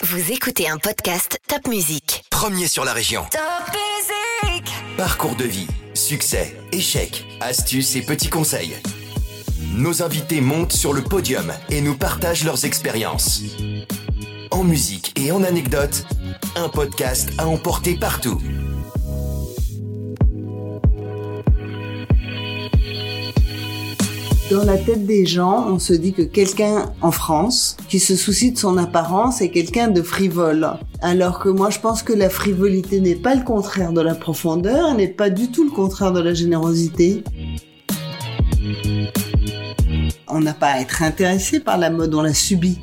Vous écoutez un podcast Top Music. Premier sur la région. Top Music Parcours de vie, succès, échecs, astuces et petits conseils. Nos invités montent sur le podium et nous partagent leurs expériences. En musique et en anecdotes, un podcast à emporter partout. Dans la tête des gens, on se dit que quelqu'un en France qui se soucie de son apparence est quelqu'un de frivole. Alors que moi, je pense que la frivolité n'est pas le contraire de la profondeur, n'est pas du tout le contraire de la générosité. On n'a pas à être intéressé par la mode, on la subit.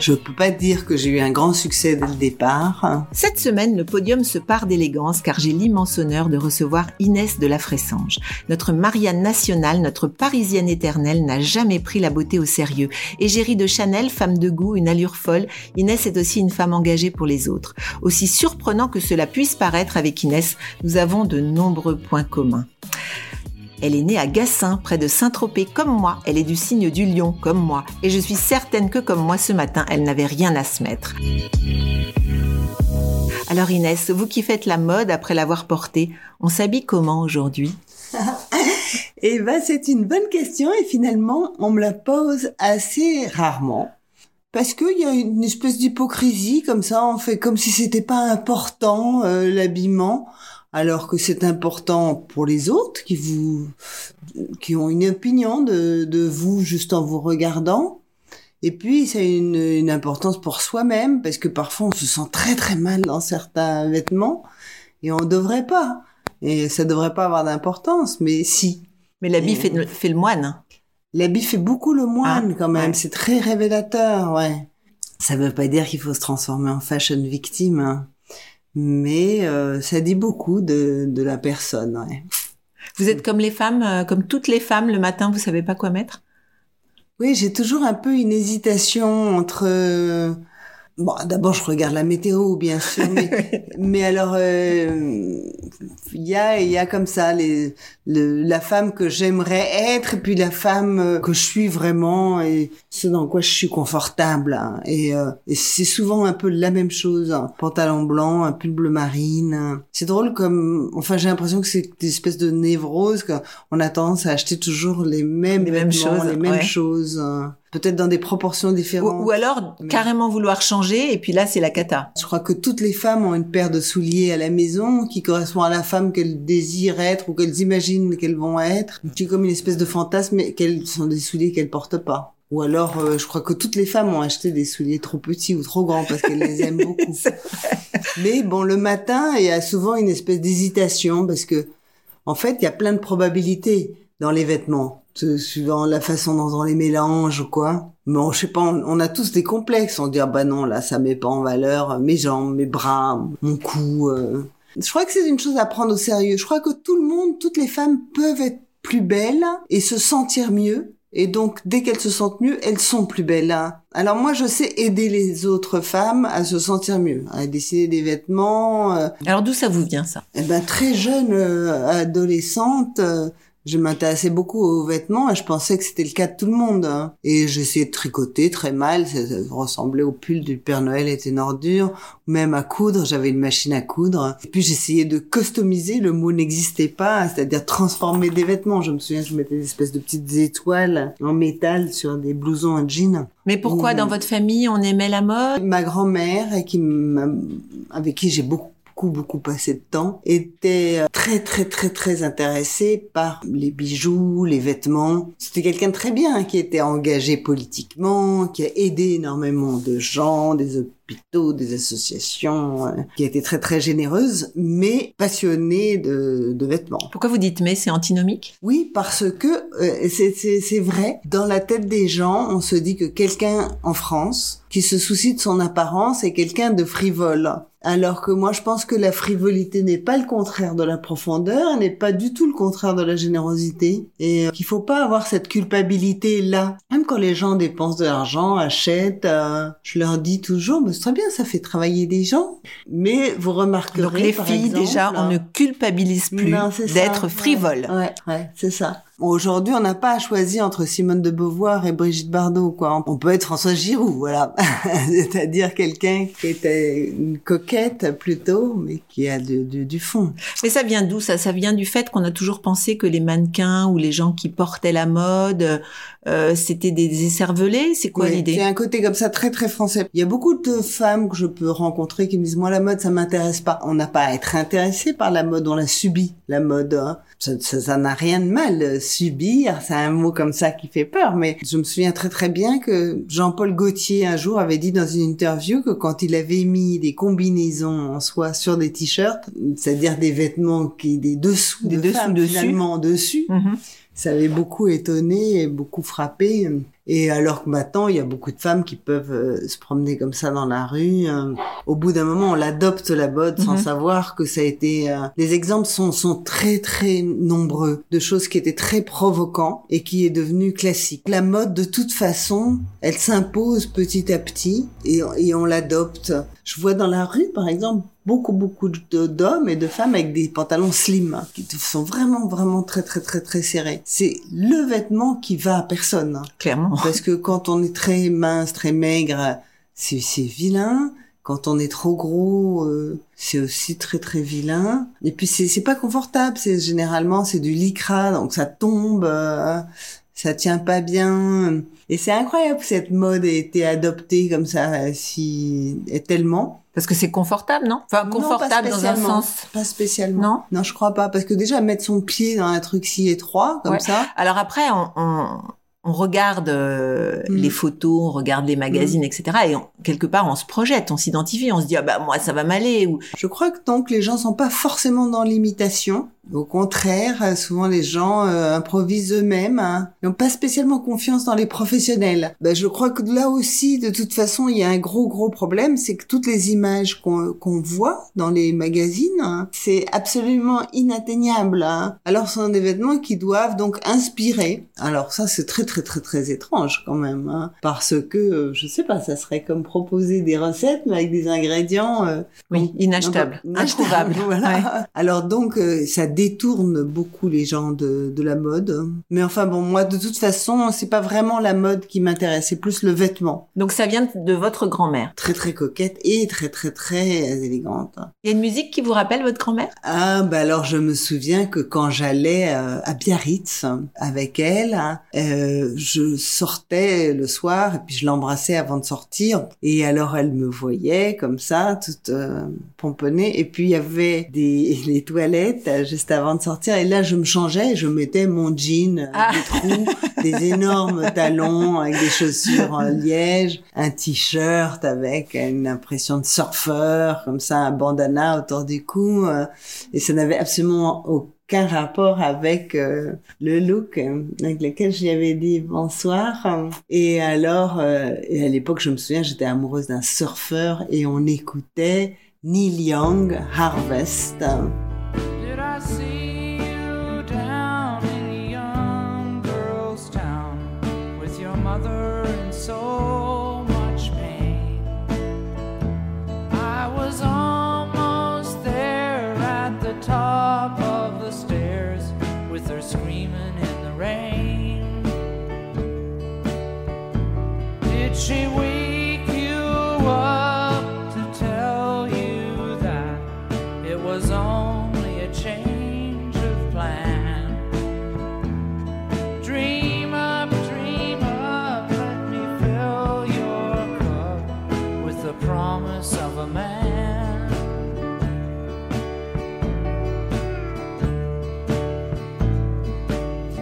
Je peux pas dire que j'ai eu un grand succès dès le départ. Cette semaine, le podium se part d'élégance car j'ai l'immense honneur de recevoir Inès de la Fressange. Notre Marianne nationale, notre parisienne éternelle n'a jamais pris la beauté au sérieux. Égérie de Chanel, femme de goût, une allure folle, Inès est aussi une femme engagée pour les autres. Aussi surprenant que cela puisse paraître avec Inès, nous avons de nombreux points communs. Elle est née à Gassin, près de Saint-Tropez, comme moi. Elle est du signe du lion, comme moi. Et je suis certaine que, comme moi, ce matin, elle n'avait rien à se mettre. Alors Inès, vous qui faites la mode après l'avoir portée, on s'habille comment aujourd'hui? Eh ben, c'est une bonne question et finalement, on me la pose assez rarement. Parce qu'il y a une espèce d'hypocrisie comme ça, on fait comme si c'était pas important euh, l'habillement, alors que c'est important pour les autres qui vous, qui ont une opinion de, de vous juste en vous regardant. Et puis, ça a une, une importance pour soi-même, parce que parfois on se sent très très mal dans certains vêtements, et on devrait pas. Et ça devrait pas avoir d'importance, mais si. Mais l'habit fait, fait le moine. L'habit fait beaucoup le moine Ah, quand même, ouais. c'est très révélateur, ouais. Ça veut pas dire qu'il faut se transformer en fashion victime, hein. Mais euh, ça dit beaucoup de, de la personne, ouais. Vous êtes comme les femmes, euh, comme toutes les femmes, le matin, vous savez pas quoi mettre? Oui, j'ai toujours un peu une hésitation entre. Bon, d'abord, je regarde la météo, bien sûr, mais, mais alors, euh, il y a, il y a comme ça les, le, la femme que j'aimerais être, et puis la femme euh, que je suis vraiment, et ce dans quoi je suis confortable. hein. Et, euh, et c'est souvent un peu la même chose. un Pantalon blanc, un pull bleu marine. hein. C'est drôle comme, enfin, j'ai l'impression que c'est une espèce de névrose, qu'on a tendance à acheter toujours les mêmes, Les mêmes choses, les mêmes ouais. choses. Peut-être dans des proportions différentes. ou alors Mais- carrément vouloir changer et puis là c'est la cata. Je crois que toutes les femmes ont une paire de souliers à la maison qui correspond à la femme qu'elles désirent être ou qu'elles imaginent qu'elles vont être. C'est comme une espèce de fantasme mais qu'elles sont des souliers qu'elles portent pas. Ou alors, euh, je crois que toutes les femmes ont acheté des souliers trop petits ou trop grands parce qu'elles les aiment beaucoup. Mais bon, le matin, il y a souvent une espèce d'hésitation parce que, en fait, il y a plein de probabilités dans les vêtements, euh, suivant la façon dont on les mélange ou quoi. Bon, je sais pas, on, on a tous des complexes. On dit, ah bah non, là, ça met pas en valeur mes jambes, mes bras, mon cou. euh. Je crois que c'est une chose à prendre au sérieux. Je crois que tout le monde, toutes les femmes peuvent être plus belles et se sentir mieux. Et donc, dès qu'elles se sentent mieux, elles sont plus belles. Alors moi, je sais aider les autres femmes à se sentir mieux, à dessiner des vêtements. euh, Alors d'où ça vous vient ça? Eh ben, très jeune euh, adolescente, euh, je m'intéressais beaucoup aux vêtements et je pensais que c'était le cas de tout le monde. hein. Et j'essayais de tricoter très mal, ça, ressemblait au pull du Père Noël était une ordure. Même à coudre, j'avais une machine à coudre. Et puis j'essayais de customiser, le mot n'existait pas, c'est-à-dire transformer des vêtements. Je me souviens, je mettais des espèces de petites étoiles en métal sur des blousons en jean. Mais pourquoi dans votre famille on aimait la mode? Ma grand-mère, qui avec qui j'ai beaucoup beaucoup passé de temps, était euh, très très très très intéressée par les bijoux, les vêtements. C'était quelqu'un de très bien qui était engagé politiquement, qui a aidé énormément de gens, des hôpitaux, des associations, euh, qui a été très très généreuse, mais passionnée de, de vêtements. Pourquoi vous dites mais c'est antinomique? Oui, parce que euh, c'est- vrai. Dans la tête des gens, on se dit que quelqu'un en France qui se soucie de son apparence est quelqu'un de frivole. Alors que moi, je pense que la frivolité n'est pas le contraire de la profondeur, n'est pas du tout le contraire de la générosité, et euh, qu'il faut pas avoir cette culpabilité là. Même quand les gens dépensent de l'argent, achètent, euh, je leur dis toujours, mais c'est très bien, ça fait travailler des gens. Mais vous remarquerez, Donc les par filles exemple, déjà on ne culpabilise plus d'être ouais. frivole. Ouais, ouais, c'est ça. Aujourd'hui, on n'a pas à choisir entre Simone de Beauvoir et Brigitte Bardot, quoi. On peut être François Giroud, voilà. C'est-à-dire quelqu'un qui était une coquette plutôt, mais qui a du, du, du fond. Mais ça vient d'où ça? Ça vient du fait qu'on a toujours pensé que les mannequins ou les gens qui portaient la mode, euh, c'était des écervelés. C'est quoi Oui, l'idée? C'est un côté comme ça très très français. Il y a beaucoup de femmes que je peux rencontrer qui me disent moi la mode ça m'intéresse pas. On n'a pas à être intéressé par la mode, on la subit la mode. hein. Ça n'a rien de mal. Subir, c'est un mot comme ça qui fait peur. Mais je me souviens très très bien que Jean-Paul Gaultier un jour avait dit dans une interview que quand il avait mis des combinaisons en soie sur des t-shirts, c'est-à-dire des vêtements qui des dessous Des de dessous femmes, dessus. finalement dessus, Mhm. ça avait beaucoup étonné et beaucoup frappé. Et alors que maintenant, il y a beaucoup de femmes qui peuvent euh, se promener comme ça dans la rue. euh. Au bout d'un moment, on l'adopte la mode sans Mhm. savoir que ça a été. euh, Les exemples sont sont très très nombreux de choses qui étaient très provocants et qui est devenu classique. La mode, de toute façon, elle s'impose petit à petit et, et on l'adopte. Je vois dans la rue, par exemple, beaucoup beaucoup d'hommes et de femmes avec des pantalons slim hein, qui sont vraiment vraiment très très très très serrés. C'est le vêtement qui va à personne. Clairement. Parce que quand on est très mince, très maigre, c'est vilain. Quand on est trop gros, euh, c'est aussi très très vilain. Et puis c'est pas confortable. C'est généralement c'est du lycra, donc ça tombe, euh, ça tient pas bien. Et c'est incroyable que cette mode ait été adoptée comme ça, si et tellement. Parce que c'est confortable, non? Enfin, Non, confortable pas dans un sens. Pas spécialement. Non? Non, je crois pas, parce que déjà mettre son pied dans un truc si étroit comme Ouais. ça. Alors après, on, on, on regarde euh, Mm. les photos, on regarde les magazines, etc. Et on- quelque part, on se projette, on s'identifie, on se dit ah bah moi ça va m'aller. Ou Je crois que donc les gens sont pas forcément dans l'imitation. Au contraire, euh, souvent les gens euh, improvisent eux-mêmes. Hein. Ils n'ont pas spécialement confiance dans les professionnels. Ben, je crois que là aussi, de toute façon, il y a un gros gros problème, c'est que toutes les images qu'on qu'on voit dans les magazines, hein, c'est absolument inatteignable. Hein. Alors ce sont des vêtements qui doivent donc inspirer. Alors ça, c'est très très très très étrange quand même, hein, parce que euh, je sais pas, ça serait comme proposer des recettes mais avec des ingrédients. euh, oui, inachetable, non, pas- introuvable. Voilà. Ouais. Alors donc, euh, ça détourne beaucoup les gens de, de la mode. Mais enfin bon, moi de toute façon, c'est pas vraiment la mode qui m'intéresse, c'est plus le vêtement. Donc ça vient de votre grand-mère. Très très coquette et très très très élégante. Il y a une musique qui vous rappelle votre grand-mère? Ah bah alors je me souviens que quand j'allais euh, à Biarritz avec elle, hein, euh, je sortais le soir et puis je l'embrassais avant de sortir et alors elle me voyait comme ça toute euh, pomponnée et puis il y avait des les toilettes euh, avant de sortir et là je me changeais je mettais mon jean avec Ah. des trous, des énormes talons avec des chaussures en liège, un t-shirt avec une impression de surfeur comme ça, un bandana autour du cou euh, et ça n'avait absolument aucun rapport avec euh, le look euh, avec lequel j'y avais dit bonsoir. Et alors, euh, et à l'époque, je me souviens, j'étais amoureuse d'un surfeur et on écoutait Neil Young, Harvest. see.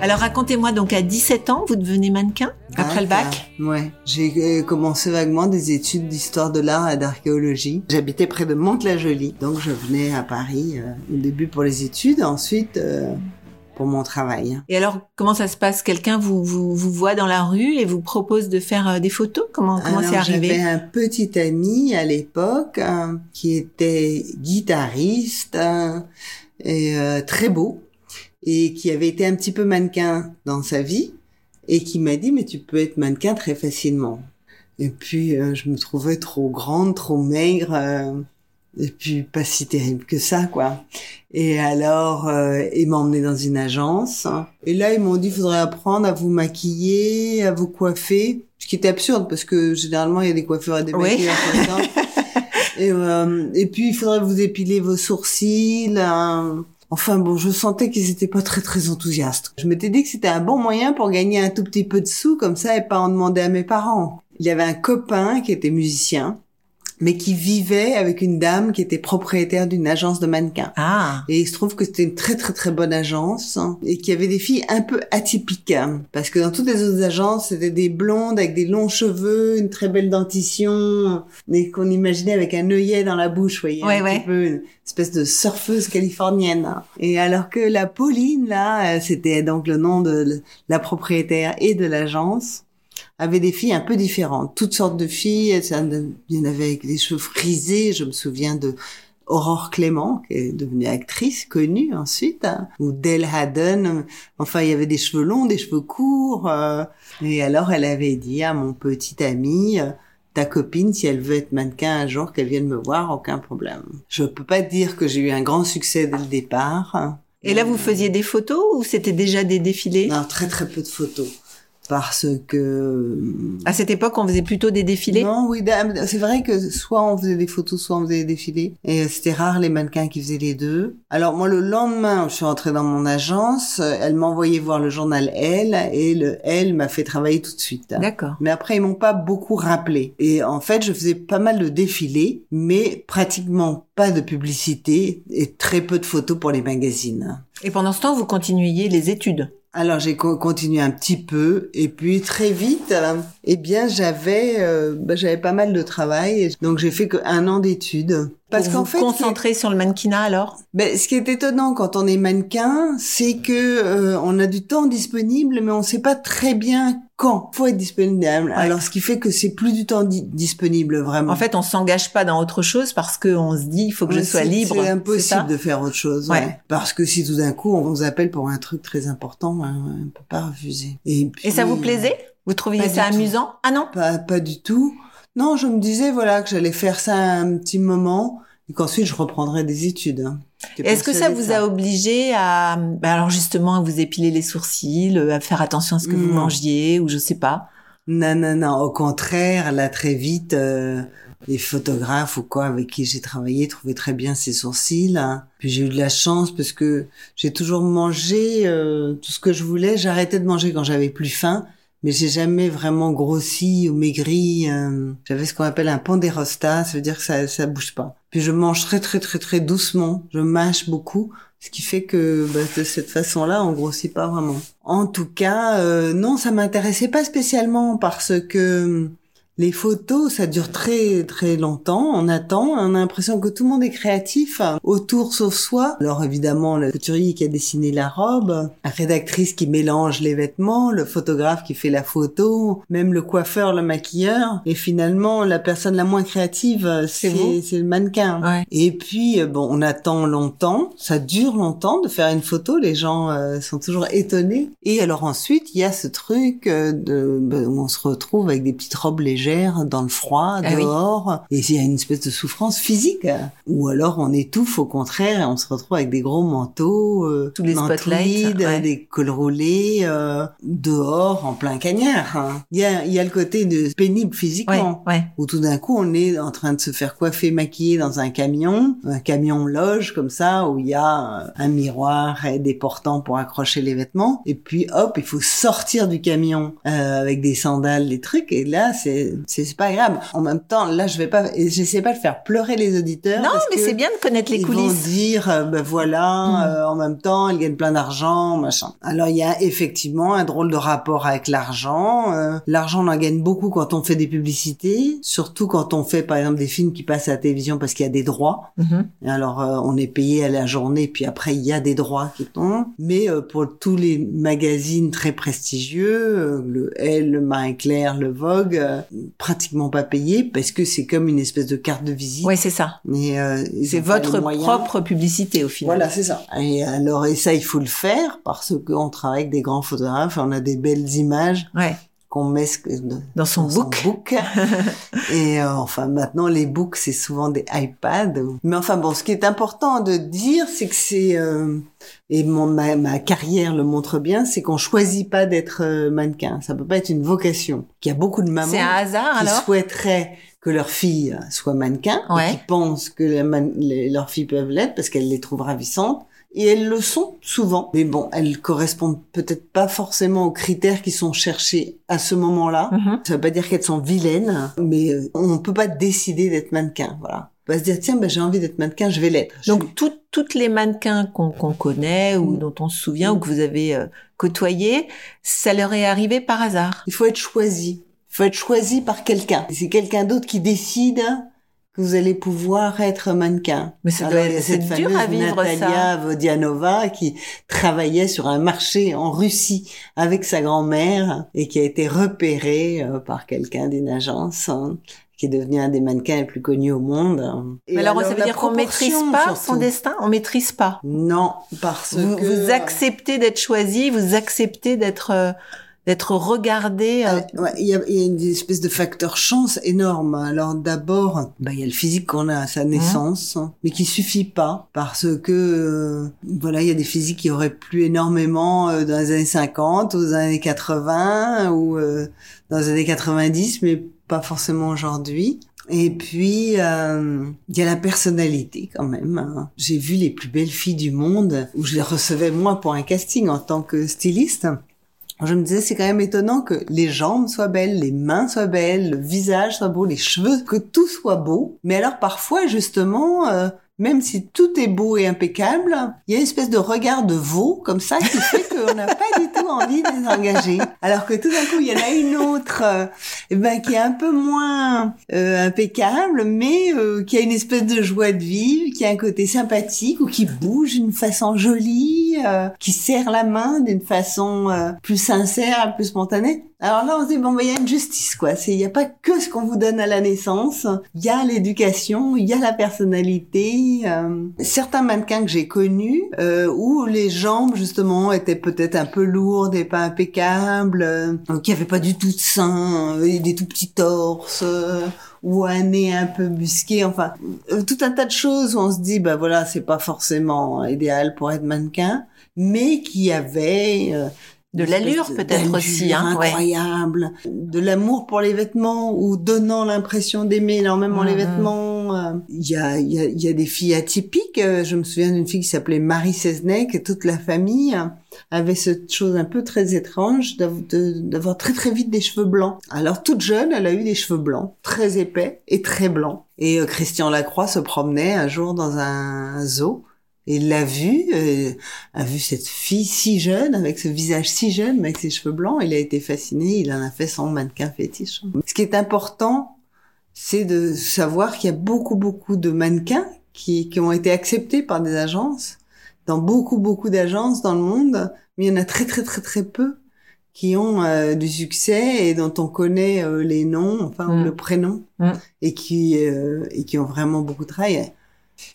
Alors racontez-moi, donc à 17 ans, vous devenez mannequin après le bac? Ouais, j'ai euh, commencé vaguement des études d'histoire de l'art et d'archéologie. J'habitais près de Mantes-la-Jolie, donc je venais à Paris euh, au début pour les études, ensuite euh, pour mon travail. Et alors, comment ça se passe? Quelqu'un vous, vous, vous voit dans la rue et vous propose de faire euh, des photos? Comment comment c'est arrivé? J'avais un petit ami à l'époque euh, qui était guitariste euh, et euh, très beau et qui avait été un petit peu mannequin dans sa vie et qui m'a dit mais tu peux être mannequin très facilement. Et puis euh, je me trouvais trop grande, trop maigre euh, Et puis pas si terrible que ça, quoi. Et alors, euh, ils m'ont emmené dans une agence. Et là, ils m'ont dit, il faudrait apprendre à vous maquiller, à vous coiffer. Ce qui était absurde, parce que généralement, il y a des coiffeurs et des Oui. maquilleurs. Et, euh, et puis, il faudrait vous épiler vos sourcils. hein. Enfin bon, je sentais qu'ils étaient pas très très enthousiastes. Je m'étais dit que c'était un bon moyen pour gagner un tout petit peu de sous comme ça et pas en demander à mes parents. Il y avait un copain qui était musicien, mais qui vivait avec une dame qui était propriétaire d'une agence de mannequins. Ah. Et il se trouve que c'était une très très très bonne agence hein, et qu'il y avait des filles un peu atypiques hein, parce que dans toutes les autres agences c'était des blondes avec des longs cheveux, une très belle dentition, mais qu'on imaginait avec un œillet dans la bouche, vous voyez, Ouais, un ouais. petit peu une espèce de surfeuse californienne. hein. Et alors que la Pauline là, euh, c'était donc le nom de la propriétaire et de l'agence avait des filles un peu différentes, toutes sortes de filles. Il y en avait avec des cheveux frisés. Je me souviens de Aurore Clément, qui est devenue actrice connue ensuite, hein, ou Dell Haddon. Enfin, il y avait des cheveux longs, des cheveux courts. euh, et alors, elle avait dit à mon petit ami, euh, ta copine, si elle veut être mannequin un jour, qu'elle vienne me voir, aucun problème. Je peux pas dire que j'ai eu un grand succès dès le départ. hein. Et là, vous faisiez des photos ou c'était déjà des défilés? Non, très très peu de photos. Parce que À cette époque, on faisait plutôt des défilés? Non, oui, da- c'est vrai que soit on faisait des photos, soit on faisait des défilés. Et c'était rare les mannequins qui faisaient les deux. Alors moi, le lendemain, je suis rentrée dans mon agence, euh, elle m'a envoyé voir le journal Elle, et le Elle m'a fait travailler tout de suite. D'accord. Mais après, ils m'ont pas beaucoup rappelé. Et en fait, je faisais pas mal de défilés, mais pratiquement pas de publicité et très peu de photos pour les magazines. Et pendant ce temps, vous continuiez les études? Alors j'ai co- continué un petit peu et puis très vite, eh bien j'avais euh, bah, j'avais pas mal de travail donc j'ai fait que un an d'études. Parce qu'en fait, concentrer sur le mannequinat alors? Ben, ce qui est étonnant quand on est mannequin, c'est que euh, on a du temps disponible, mais on sait pas très bien quand faut être disponible. Alors ce qui fait que c'est plus du temps di- disponible vraiment. En fait, on s'engage pas dans autre chose parce qu'on se dit il faut que je sois libre. C'est impossible de faire autre chose. ouais. Parce que si tout d'un coup on vous appelle pour un truc très important, ben, on peut pas refuser. Et, Et ça vous plaisait Vous trouviez ça tout. amusant Ah non Pas, pas du tout. Non, je me disais voilà que j'allais faire ça un petit moment et qu'ensuite je reprendrais des études. hein. Est-ce que ça vous a obligé à, bah alors justement, à vous épiler les sourcils, euh, à faire attention à ce que vous Mm. mangiez, ou je sais pas? Non, non, non. Au contraire, là, très vite, euh, les photographes ou quoi avec qui j'ai travaillé trouvaient très bien ses sourcils. hein. Puis j'ai eu de la chance parce que j'ai toujours mangé euh, tout ce que je voulais. J'arrêtais de manger quand j'avais plus faim. Mais j'ai jamais vraiment grossi ou maigri. euh. J'avais ce qu'on appelle un pondérostat, ça veut dire que ça ça bouge pas. Puis je mange très très très très doucement, je mâche beaucoup, ce qui fait que bah, de cette façon-là, on grossit pas vraiment. En tout cas, euh, non, ça m'intéressait pas spécialement parce que les photos, ça dure très très longtemps. On attend, on a l'impression que tout le monde est créatif autour sauf soi. Alors évidemment, le couturier qui a dessiné la robe, la rédactrice qui mélange les vêtements, le photographe qui fait la photo, même le coiffeur, le maquilleur. Et finalement, la personne la moins créative, C'est vous c'est c'est le mannequin. Ouais. Et puis, euh, bon, on attend longtemps, ça dure longtemps de faire une photo, les gens euh, sont toujours étonnés. Et alors ensuite, il y a ce truc euh, de, ben, où on se retrouve avec des petites robes légères dans le froid, Ah oui. dehors, et il y a une espèce de souffrance physique. Ou alors on étouffe au contraire et on se retrouve avec des gros manteaux, euh, Tous les spotlights, ouais. des cols roulés, euh, dehors, en plein cagnard. hein. Il y a, il y a le côté de pénible physiquement ouais. où tout d'un coup on est en train de se faire coiffer, maquiller dans un camion, un camion loge comme ça où il y a euh, un miroir et des portants pour accrocher les vêtements et puis hop il faut sortir du camion euh, avec des sandales, des trucs et là c'est c'est pas agréable. En même temps là je vais pas j'essaie pas de faire pleurer les auditeurs. Non, parce mais c'est bien de connaître les ils vont coulisses. dire euh, ben voilà Mm. euh, en même temps elle gagne plein d'argent machin. Alors il y a effectivement un drôle de rapport avec l'argent. Euh, l'argent on en gagne beaucoup quand on fait des publicités, surtout quand on fait par exemple des films qui passent à la télévision parce qu'il y a des droits. Mhm. Et alors euh, on est payé à la journée puis après il y a des droits qui tombent. Mais euh, pour tous les magazines très prestigieux, euh, le Elle, le Marie Claire, le Vogue, pratiquement pas payé parce que c'est comme une espèce de carte de visite. Ouais, c'est ça. Et, euh, C'est votre propre publicité au final. Voilà, c'est ça. Et alors, et ça, il faut le faire parce qu'on travaille avec des grands photographes, on a des belles images. Ouais. Qu'on met ce que- Dans son book. book. Et euh, enfin, maintenant, les books, c'est souvent des iPads. Mais enfin, bon, ce qui est important de dire, c'est que c'est... euh, et mon, ma, ma carrière le montre bien, c'est qu'on choisit pas d'être euh, mannequin. Ça peut pas être une vocation. Il y a beaucoup de mamans un hasard qui alors souhaiteraient que leur fille soit mannequin, ou Ouais. qui pensent que la man- les- leurs filles peuvent l'être parce qu'elles les trouvent ravissantes. Et elles le sont souvent. Mais bon, elles correspondent peut-être pas forcément aux critères qui sont cherchés à ce moment-là. Mhm. Ça veut pas dire qu'elles sont vilaines, mais euh, on peut pas décider d'être mannequin, voilà. On va se dire, tiens, ben, j'ai envie d'être mannequin, je vais l'être. Donc suis- toutes toutes les mannequins qu'on connaît ou Mm. dont on se souvient Mm. ou que vous avez euh, côtoyés, ça leur est arrivé par hasard. il faut être choisi. Il faut être choisi par quelqu'un. Et C'est quelqu'un d'autre qui décide vous allez pouvoir être mannequin. Mais Alors, être- cette c'est dur à fameuse vivre, Natalia ça. Vodianova qui travaillait sur un marché en Russie avec sa grand-mère et qui a été repérée euh, par quelqu'un d'une agence hein, qui est devenu un des mannequins les plus connus au monde. Et Mais alors, ça veut dire qu'on maîtrise pas son destin, on maîtrise pas? Non, parce Vous, que vous acceptez d'être choisi, vous acceptez d'être euh, d'être regardé. euh, Euh, ouais, Il y, a, il y a une espèce de facteur chance énorme. Alors d'abord, bah, il y a le physique qu'on a à sa naissance, mais qui suffit pas parce que euh, voilà, il y a des physiques qui auraient plu énormément euh, dans les années 50, aux années 80 ou euh, dans les années 90, mais pas forcément aujourd'hui. Et puis, euh, il y a la personnalité quand même. hein. J'ai vu les plus belles filles du monde, où je les recevais moi pour un casting en tant que styliste. Je me disais, c'est quand même étonnant que les jambes soient belles, les mains soient belles, le visage soit beau, les cheveux, que tout soit beau. Mais alors parfois, justement, euh, même si tout est beau et impeccable, il y a une espèce de regard de veau comme ça qui fait qu'on n'a pas du tout envie de les engager. Alors que tout d'un coup, il y en a une autre euh, eh ben, qui est un peu moins euh, impeccable, mais euh, qui a une espèce de joie de vivre, qui a un côté sympathique ou qui bouge d'une façon jolie, euh, qui serre la main d'une façon euh, plus sincère, plus spontanée. Alors là, on se dit bon, ben, il y a une justice, quoi. Il n'y a pas que ce qu'on vous donne à la naissance. Il y a l'éducation, il y a la personnalité. euh. Certains mannequins que j'ai connus, euh, où les jambes justement étaient peut-être un peu lourdes et pas impeccables, euh, qui avaient pas du tout de seins, euh, et des tout petits torses. euh, ou un nez un peu busqué, enfin euh, tout un tas de choses où on se dit bah voilà c'est pas forcément idéal pour être mannequin, mais qui avait De l'allure, peut-être aussi, hein, ouais. incroyable, de l'amour pour les vêtements ou donnant l'impression d'aimer énormément les Mhm. vêtements. euh. Il y a il y a il y a des filles atypiques. euh, Je me souviens d'une fille qui s'appelait Marie Seznec et toute la famille euh, avait cette chose un peu très étrange d'avoir très très vite des cheveux blancs. Alors toute jeune, elle a eu des cheveux blancs, très épais et très blancs. Et euh, Christian Lacroix se promenait un jour dans un zoo et il l'a vu, euh, a vu cette fille si jeune, avec ce visage si jeune, mais avec ses cheveux blancs, il a été fasciné, il en a fait son mannequin fétiche. Ce qui est important, c'est de savoir qu'il y a beaucoup, beaucoup de mannequins qui, qui ont été acceptés par des agences, dans beaucoup, beaucoup d'agences dans le monde, mais il y en a très, très, très, très peu qui ont euh, du succès et dont on connaît euh, les noms, enfin, Mm. le prénom, Mm. et qui, euh, et qui ont vraiment beaucoup travaillé.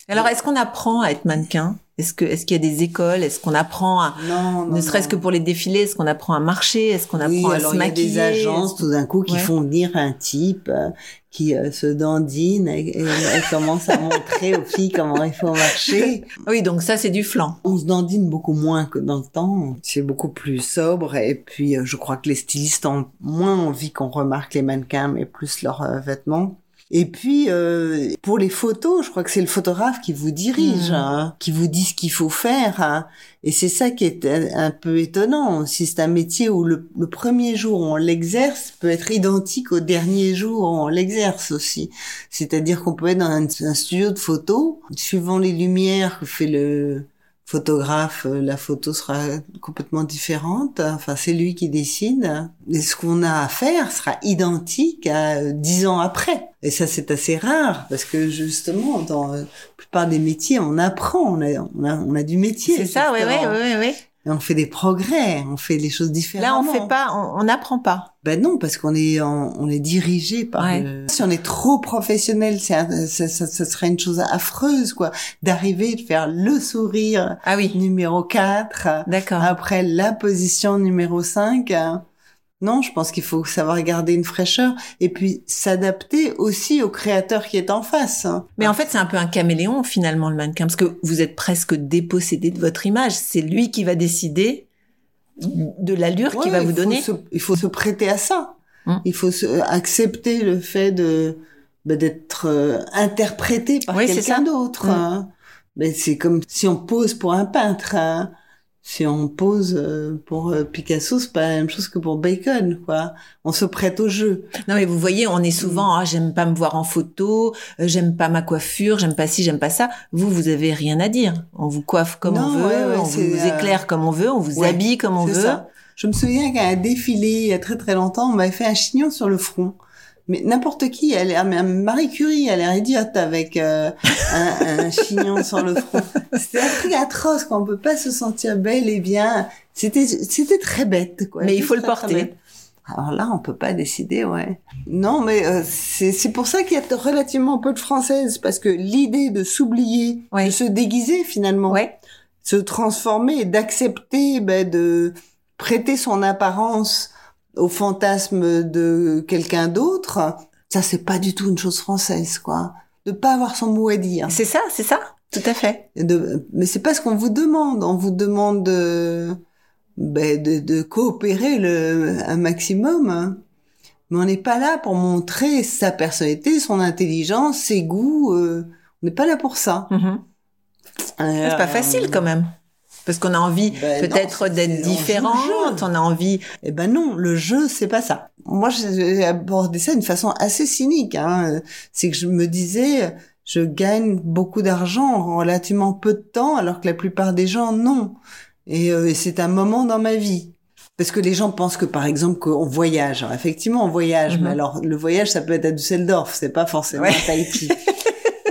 Alors, est-ce qu'on apprend à être mannequin? Est-ce que est-ce qu'il y a des écoles? Est-ce qu'on apprend à Non, non, ne serait-ce que pour les défilés Est-ce qu'on apprend à marcher? Est-ce qu'on apprend oui, à alors se il y a maquiller? des agences tout d'un coup qui Ouais. font venir un type euh, qui euh, se dandine et, et, et commence à montrer aux filles comment il faut marcher. Oui, donc ça c'est du flanc. On se dandine beaucoup moins que dans le temps. C'est beaucoup plus sobre et puis euh, je crois que les stylistes ont moins envie qu'on remarque les mannequins mais plus leurs vêtements. Et puis euh, pour les photos, je crois que c'est le photographe qui vous dirige, Mhm. hein, qui vous dit ce qu'il faut faire. hein. Et c'est ça qui est un, peu étonnant. Si c'est un métier où le, le premier jour où on l'exerce peut être identique au dernier jour où on l'exerce aussi. C'est-à-dire qu'on peut être dans un, un studio de photo, suivant les lumières que fait le photographe, euh, la photo sera complètement différente. Enfin, c'est lui qui décide. Et ce qu'on a à faire sera identique à euh, dix ans après. Et ça, c'est assez rare parce que justement, dans euh, la plupart des métiers, on apprend, on a, on a, on a du métier. C'est ça, oui, oui, oui, oui. On fait des progrès, on fait les choses Là, différemment. on fait pas, on n'apprend pas. Ben non, parce qu'on est on est dirigé par. Ouais. le- Si on est trop professionnel, ça, ça, ça serait une chose affreuse, quoi, d'arriver de faire le sourire Ah oui, numéro 4, d'accord. après la position numéro 5. Non, je pense qu'il faut savoir garder une fraîcheur et puis s'adapter aussi au créateur qui est en face. hein. Mais en fait, c'est un peu un caméléon finalement le mannequin, parce que vous êtes presque dépossédé de votre image. C'est lui qui va décider de l'allure qu'il va vous donner. se- il faut se prêter à ça. Hum. Il faut se, accepter le fait de bah, d'être euh, interprété par Oui, quelqu'un d'autre. Hum. hein. Mais c'est comme si on pose pour un peintre. hein. Si on pose euh, pour euh, Picasso, c'est pas la même chose que pour Bacon, quoi. On se prête au jeu. Non, mais vous voyez, on est souvent, ah, j'aime pas me voir en photo, euh, j'aime pas ma coiffure, j'aime pas ci, j'aime pas ça. Vous, vous avez rien à dire. On vous coiffe comme Non, on veut, ouais, ouais, on vous éclaire comme on veut, on vous ouais, habille comme on veut. ça. Je me souviens qu'à un défilé, il y a très très longtemps, on m'avait fait un chignon sur le front. Mais n'importe qui, elle, est- mais Marie Curie, elle a l'air idiote avec euh, un, un chignon sur le front. C'était un truc atroce, qu'on peut pas se sentir belle et bien. C'était c'était très bête, quoi. Mais il faut le porter. Alors là, on peut pas décider, ouais. Non, mais euh, c'est c'est pour ça qu'il y a relativement peu de françaises, parce que l'idée de s'oublier, Ouais. de se déguiser finalement, Ouais. se transformer et d'accepter ben, de prêter son apparence au fantasme de quelqu'un d'autre, ça c'est pas du tout une chose française, quoi. De pas avoir son mot à dire. C'est ça, c'est ça. Tout à fait. De- mais c'est pas ce qu'on vous demande. On vous demande de, ben, de, de coopérer le, un maximum. hein. Mais on n'est pas là pour montrer sa personnalité, son intelligence, ses goûts. euh, on n'est pas là pour ça. Mhm. C'est pas facile quand même. Parce qu'on a envie Ben peut-être d'être différente, on a envie. Eh ben non, le jeu, c'est pas ça. Moi, j'ai abordé ça d'une façon assez cynique. Hein. C'est que je me disais, je gagne beaucoup d'argent en relativement peu de temps, alors que la plupart des gens, non. Et euh, c'est un moment dans ma vie. Parce que les gens pensent que, par exemple, qu'on voyage. Alors, effectivement, on voyage. Mhm. Mais alors, le voyage, ça peut être à Düsseldorf. C'est pas forcément Ouais. à Tahiti.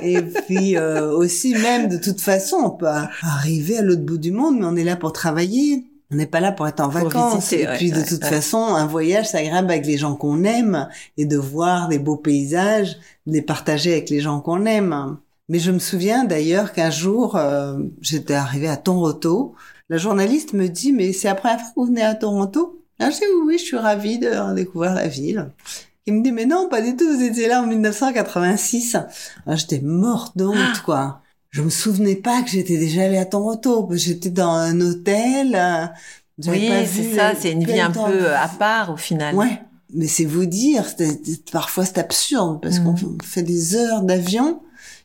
Et puis euh, aussi, même de toute façon, on peut arriver à l'autre bout du monde, mais on est là pour travailler. On n'est pas là pour être en vacances. visiter, et ouais, puis de ouais, toute ouais. façon, un voyage, c'est agréable avec les gens qu'on aime et de voir des beaux paysages, de les partager avec les gens qu'on aime. Mais je me souviens d'ailleurs qu'un jour, euh, j'étais arrivée à Toronto. La journaliste me dit, mais c'est la première fois que vous venez à Toronto? Ah, je dis oui, oui, je suis ravie de découvrir la ville. Il me dit, mais non, pas du tout, vous étiez là en 1986. Ah, j'étais morte de honte, quoi. Je me souvenais pas que j'étais déjà allée à Toronto. parce que J'étais dans un hôtel. euh, Oui, c'est ça, c'est une vie plein un temps. peu à part au final. Ouais. Mais c'est vous dire, parfois c'est absurde parce qu'on fait des heures d'avion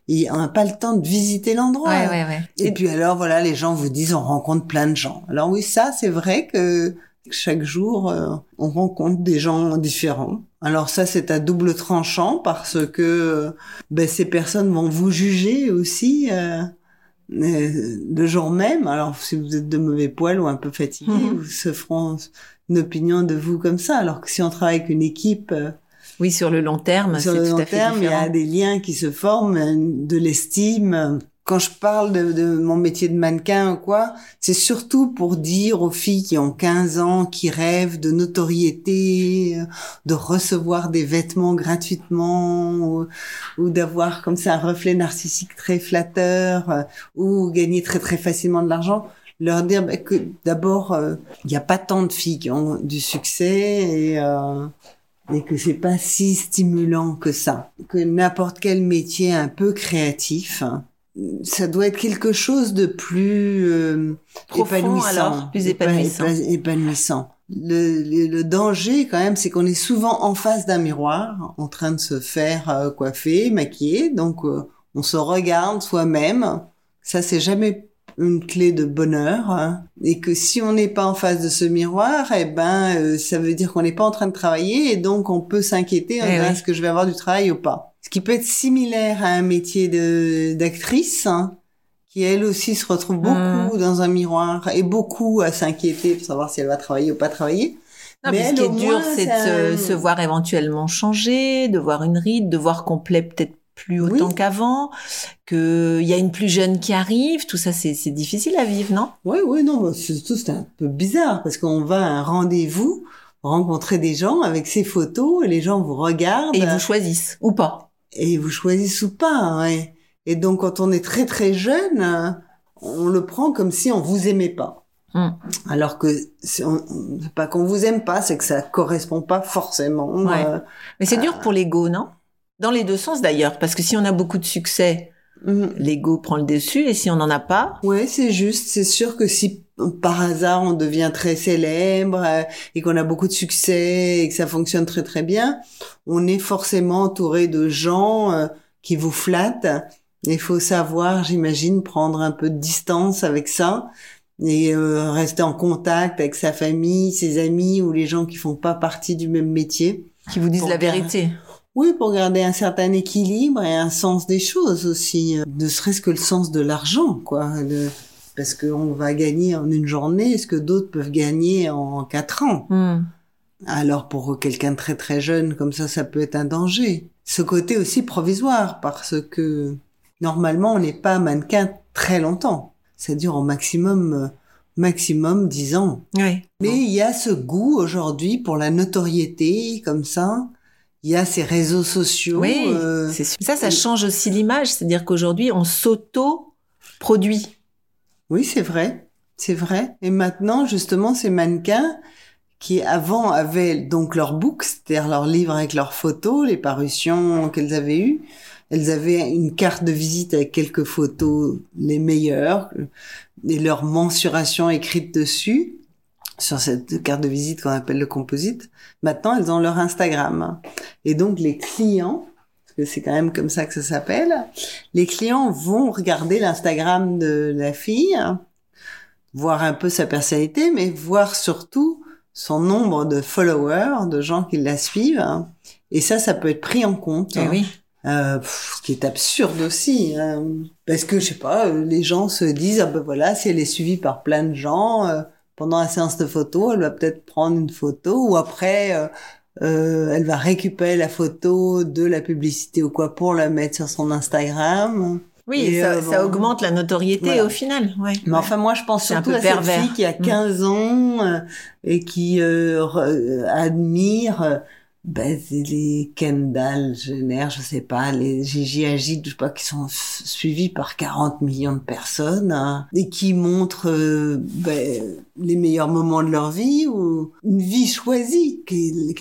et on n'a pas le temps de visiter l'endroit. Ouais, ouais, ouais. Et puis alors voilà, les gens vous disent on rencontre plein de gens. Alors oui, ça c'est vrai que chaque jour euh, on rencontre des gens différents. Alors ça c'est à double tranchant parce que euh, ben, ces personnes vont vous juger aussi euh, euh, le jour même. Alors si vous êtes de mauvais poil ou un peu fatigué, Mhm. vous se feront une opinion de vous comme ça. Alors que si on travaille avec une équipe Oui, sur le long terme, sur c'est le tout long à fait terme, il y a des liens qui se forment, de l'estime. Quand je parle de, de mon métier de mannequin ou quoi, c'est surtout pour dire aux filles qui ont 15 ans, qui rêvent de notoriété, euh, de recevoir des vêtements gratuitement, ou, ou d'avoir comme ça un reflet narcissique très flatteur, euh, ou gagner très très facilement de l'argent, leur dire bah, que d'abord, euh, il n'y a pas tant de filles qui ont du succès et... euh, et que c'est pas si stimulant que ça. Que n'importe quel métier un peu créatif, ça doit être quelque chose de plus euh, Profond, épanouissant. alors, plus Épa- épanouissant. épa- épanouissant. Le, le, le danger quand même, c'est qu'on est souvent en face d'un miroir, en train de se faire euh, coiffer, maquiller, donc euh, on se regarde soi-même. Ça, c'est jamais une clé de bonheur hein. et que si on n'est pas en face de ce miroir eh ben euh, ça veut dire qu'on n'est pas en train de travailler et donc on peut s'inquiéter en Eh disant, oui. est-ce que je vais avoir du travail ou pas ce qui peut être similaire à un métier de d'actrice hein, qui elle aussi se retrouve beaucoup Mm. dans un miroir et beaucoup à s'inquiéter pour savoir si elle va travailler ou pas travailler Non, Mais mais ce qui est dur, c'est de se, se voir éventuellement changer, de voir une ride, de voir qu'on plaît peut-être plus autant Oui. qu'avant, qu'il y a une plus jeune qui arrive. Tout ça, c'est difficile à vivre, non? Oui, oui, non, bah, surtout c'est un peu bizarre parce qu'on va à un rendez-vous rencontrer des gens avec ses photos et les gens vous regardent Et ils vous choisissent, ou pas. Et vous choisissent ou pas. Ouais. Et donc quand on est très très jeune, on le prend comme si on vous aimait pas. Mm. Alors que c'est pas qu'on vous aime pas, c'est que ça correspond pas forcément. Ouais. euh, Mais c'est dur pour l'ego, non? Dans les deux sens d'ailleurs, parce que si on a beaucoup de succès, mm. l'ego prend le dessus, et si on n'en a pas, Ouais, c'est juste. C'est sûr que si par hasard on devient très célèbre euh, et qu'on a beaucoup de succès et que ça fonctionne très très bien, on est forcément entouré de gens euh, qui vous flattent. Il faut savoir, j'imagine, prendre un peu de distance avec ça et euh, rester en contact avec sa famille, ses amis ou les gens qui font pas partie du même métier. qui vous disent la vérité. Oui, pour garder un certain équilibre et un sens des choses aussi. euh, Ne serait-ce que le sens de l'argent, quoi. Parce qu'on va gagner en une journée ce que d'autres peuvent gagner en quatre ans. Hmm. Alors pour quelqu'un très très jeune comme ça, ça peut être un danger. Ce côté aussi provisoire parce que normalement on n'est pas mannequin très longtemps. Ça dure au maximum euh, maximum dix ans. Ouais. Mais il y a ce goût aujourd'hui pour la notoriété comme ça. Il y a ces réseaux sociaux. Oui, euh, c'est sûr. Ça, ça change aussi l'image. C'est-à-dire qu'aujourd'hui, on s'auto-produit. Oui, c'est vrai. C'est vrai. Et maintenant, justement, ces mannequins qui avant avaient donc leur book, c'est-à-dire leur livre avec leurs photos, les parutions qu'elles avaient eues, elles avaient une carte de visite avec quelques photos les meilleures et leur mensuration écrite dessus sur cette carte de visite qu'on appelle le composite. Maintenant, elles ont leur Instagram. Et donc les clients, que c'est quand même comme ça que ça s'appelle, les clients vont regarder l'Instagram de la fille, voir un peu sa personnalité, mais voir surtout son nombre de followers, de gens qui la suivent. Et ça, ça peut être pris en compte. Eh oui. Euh, pff, ce qui est absurde aussi, hein. parce que je sais pas, euh, les gens se disent ah ben voilà, si elle est suivie par plein de gens euh, pendant la séance de photo, elle va peut-être prendre une photo ou après euh, euh, elle va récupérer la photo de la publicité ou quoi pour la mettre sur son Instagram. Oui, ça, euh, ça augmente la notoriété Voilà. au final. Ouais. Mais enfin, moi, je pense surtout à cette pervers. fille qui a Mm. 15 ans euh, et qui euh, euh, admire euh, ben, c'est les Kendall Jenner, je sais pas, les Gigi Hadid, je sais pas, qui sont suivis par 40 millions de personnes hein, et qui montrent euh, ben, les meilleurs moments de leur vie ou une vie choisie.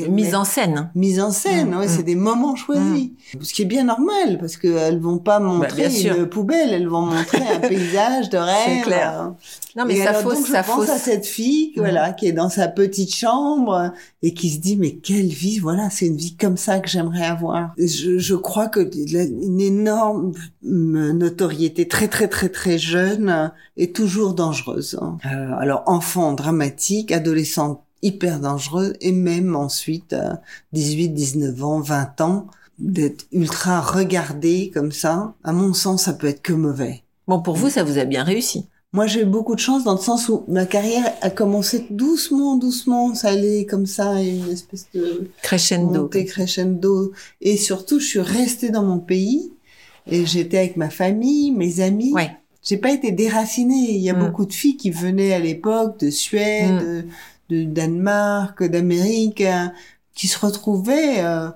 Mise en scène. mise en scène, Mm, ouais, mm. c'est des moments choisis. Ce qui est bien normal, parce qu'elles vont pas montrer Bah, sûr. une poubelle, elles vont montrer un paysage de rêve. clair. hein. Non, mais Et ça alors, fausse, donc, je ça pense fausse. à cette fille, voilà, qui est dans sa petite chambre et qui se dit, mais quelle vie, voilà, c'est une vie comme ça que j'aimerais avoir. Je, je crois que la- une énorme euh, notoriété très, très, très, très jeune euh, est toujours dangereuse. hein. Euh, alors, enfant dramatique, adolescente hyper dangereuse et même ensuite, euh, 18, 19 ans, 20 ans, d'être ultra regardé comme ça, à mon sens, ça peut être que mauvais. Bon, pour vous, ça vous a bien réussi. Moi, j'ai eu beaucoup de chance dans le sens où ma carrière a commencé doucement, doucement. Ça allait comme ça, une espèce de Crescendo. montée crescendo. Et surtout, je suis restée dans mon pays et j'étais avec ma famille, mes amis. Ouais. J'ai pas été déracinée. Il y a Mm. beaucoup de filles qui venaient à l'époque de Suède, de, de Danemark, d'Amérique, hein, qui se retrouvaient euh,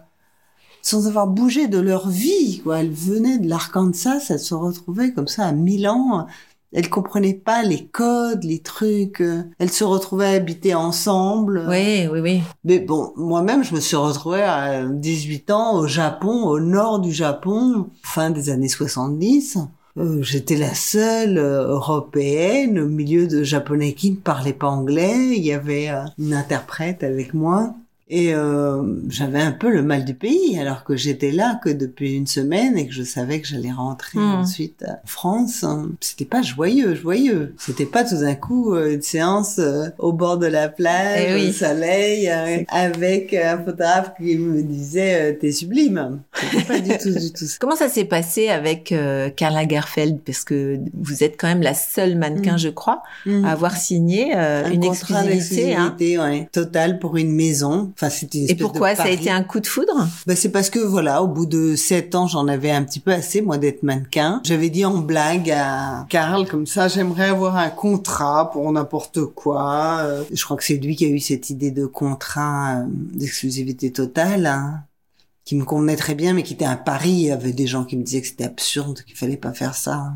sans avoir bougé de leur vie. Quoi. Elles venaient de l'Arkansas, elles se retrouvaient comme ça à Milan. Elles comprenaient pas les codes, les trucs. euh, Elles se retrouvaient habiter ensemble. Oui, oui, oui. Mais bon, moi-même, je me suis retrouvée à 18 ans au Japon, au nord du Japon, fin des années 70. Euh, J'étais la seule euh, européenne au milieu de japonais qui ne parlaient pas anglais. Il y avait euh, une interprète avec moi. Et euh, j'avais un peu le mal du pays, alors que j'étais là que depuis une semaine et que je savais que j'allais rentrer Hmm. ensuite en France. C'était pas joyeux, joyeux. C'était pas tout d'un coup euh, une séance euh, au bord de la plage, Eh oui. au soleil, euh, avec un photographe qui me disait t'es sublime. Pas du tout, du tout. Comment ça s'est passé avec euh, Karl Lagerfeld? Parce que vous êtes quand même la seule mannequin, Mm. je crois, Mm. à avoir signé euh, Un une contrat exclusivité. Hein. ouais, totale pour une maison. Enfin, c'était une Et de pourquoi Ça a été un coup de foudre? Bah, c'est parce que voilà, au bout de sept ans, j'en avais un petit peu assez, moi, d'être mannequin. J'avais dit en blague à Karl, comme ça, j'aimerais avoir un contrat pour n'importe quoi. Euh, Je crois que c'est lui qui a eu cette idée de contrat euh, d'exclusivité totale, hein, qui me convenait très bien, mais qui était un pari. Il y avait des gens qui me disaient que c'était absurde, qu'il fallait pas faire ça.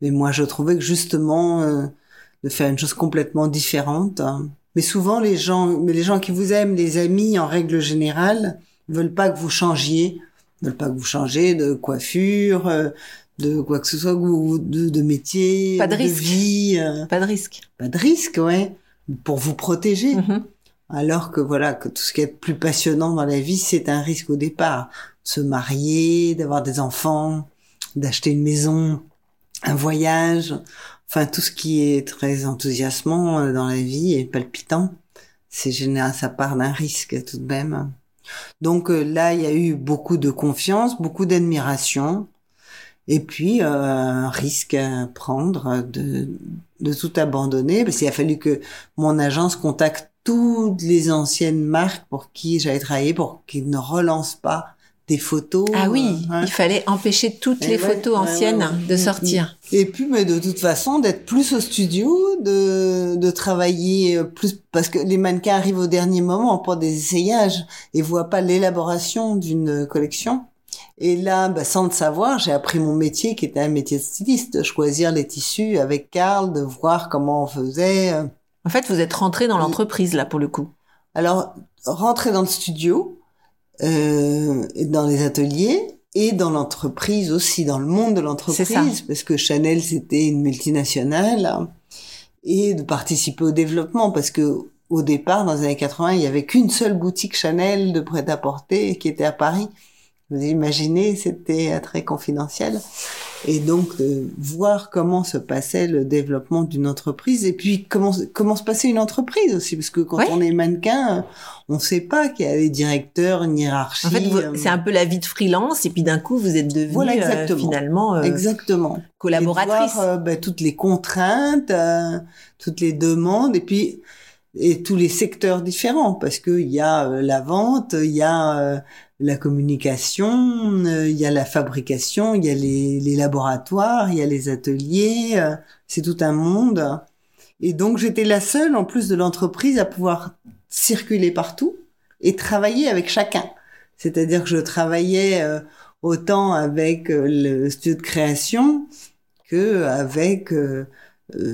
Mais moi, je trouvais que justement, euh, de faire une chose complètement différente. Mais souvent, les gens, mais les gens qui vous aiment, les amis, en règle générale, veulent pas que vous changiez, veulent pas que vous changez de coiffure, euh, de quoi que ce soit, de, de métier, Pas de risque. vie, euh, Pas de risque. pas de risque, ouais, pour vous protéger. Mhm. Alors que voilà, que tout ce qui est plus passionnant dans la vie, c'est un risque au départ. Se marier, d'avoir des enfants, d'acheter une maison, un voyage, enfin tout ce qui est très enthousiasmant euh, dans la vie et palpitant, c'est général, ça part d'un risque tout de même. Donc euh, là, il y a eu beaucoup de confiance, beaucoup d'admiration, et puis euh, un risque à prendre de, de tout abandonner, parce qu'il a fallu que mon agence contacte toutes les anciennes marques pour qui j'avais travaillé pour qu'ils ne relancent pas des photos. Ah oui, euh, hein. il fallait empêcher toutes Eh les ouais, photos anciennes ouais, ouais. de sortir. Et puis, mais de toute façon, d'être plus au studio, de, de travailler euh, plus, parce que les mannequins arrivent au dernier moment pour des essayages et voient pas l'élaboration d'une collection. Et là, bah, sans le savoir, j'ai appris mon métier qui était un métier de styliste, de choisir les tissus avec Karl, de voir comment on faisait. euh, En fait, vous êtes rentré dans l'entreprise là pour le coup. Alors, rentrer dans le studio, euh, dans les ateliers et dans l'entreprise aussi, dans le monde de l'entreprise, parce que Chanel c'était une multinationale, hein, et de participer au développement, parce que au départ, dans les années 80, il y avait qu'une seule boutique Chanel de prêt-à-porter qui était à Paris. Vous imaginez, c'était euh, très confidentiel. Et donc, de voir comment se passait le développement d'une entreprise et puis comment, comment se passait une entreprise aussi. Parce que quand Ouais. on est mannequin, euh, on ne sait pas qu'il y a des directeurs, une hiérarchie. En fait, euh, c'est un peu la vie de freelance et puis d'un coup, vous êtes devenue Voilà, euh, exactement. finalement euh, Exactement. collaboratrice. Et de voir, euh, ben, toutes les contraintes, euh, toutes les demandes, et puis et tous les secteurs différents, parce que il y a euh, la vente, il y a euh, la communication, euh, il y a la fabrication, il y a les, les laboratoires, il y a les ateliers, euh, c'est tout un monde. Et donc j'étais la seule, en plus de l'entreprise, à pouvoir circuler partout et travailler avec chacun. C'est-à-dire que je travaillais euh, autant avec le studio de création que avec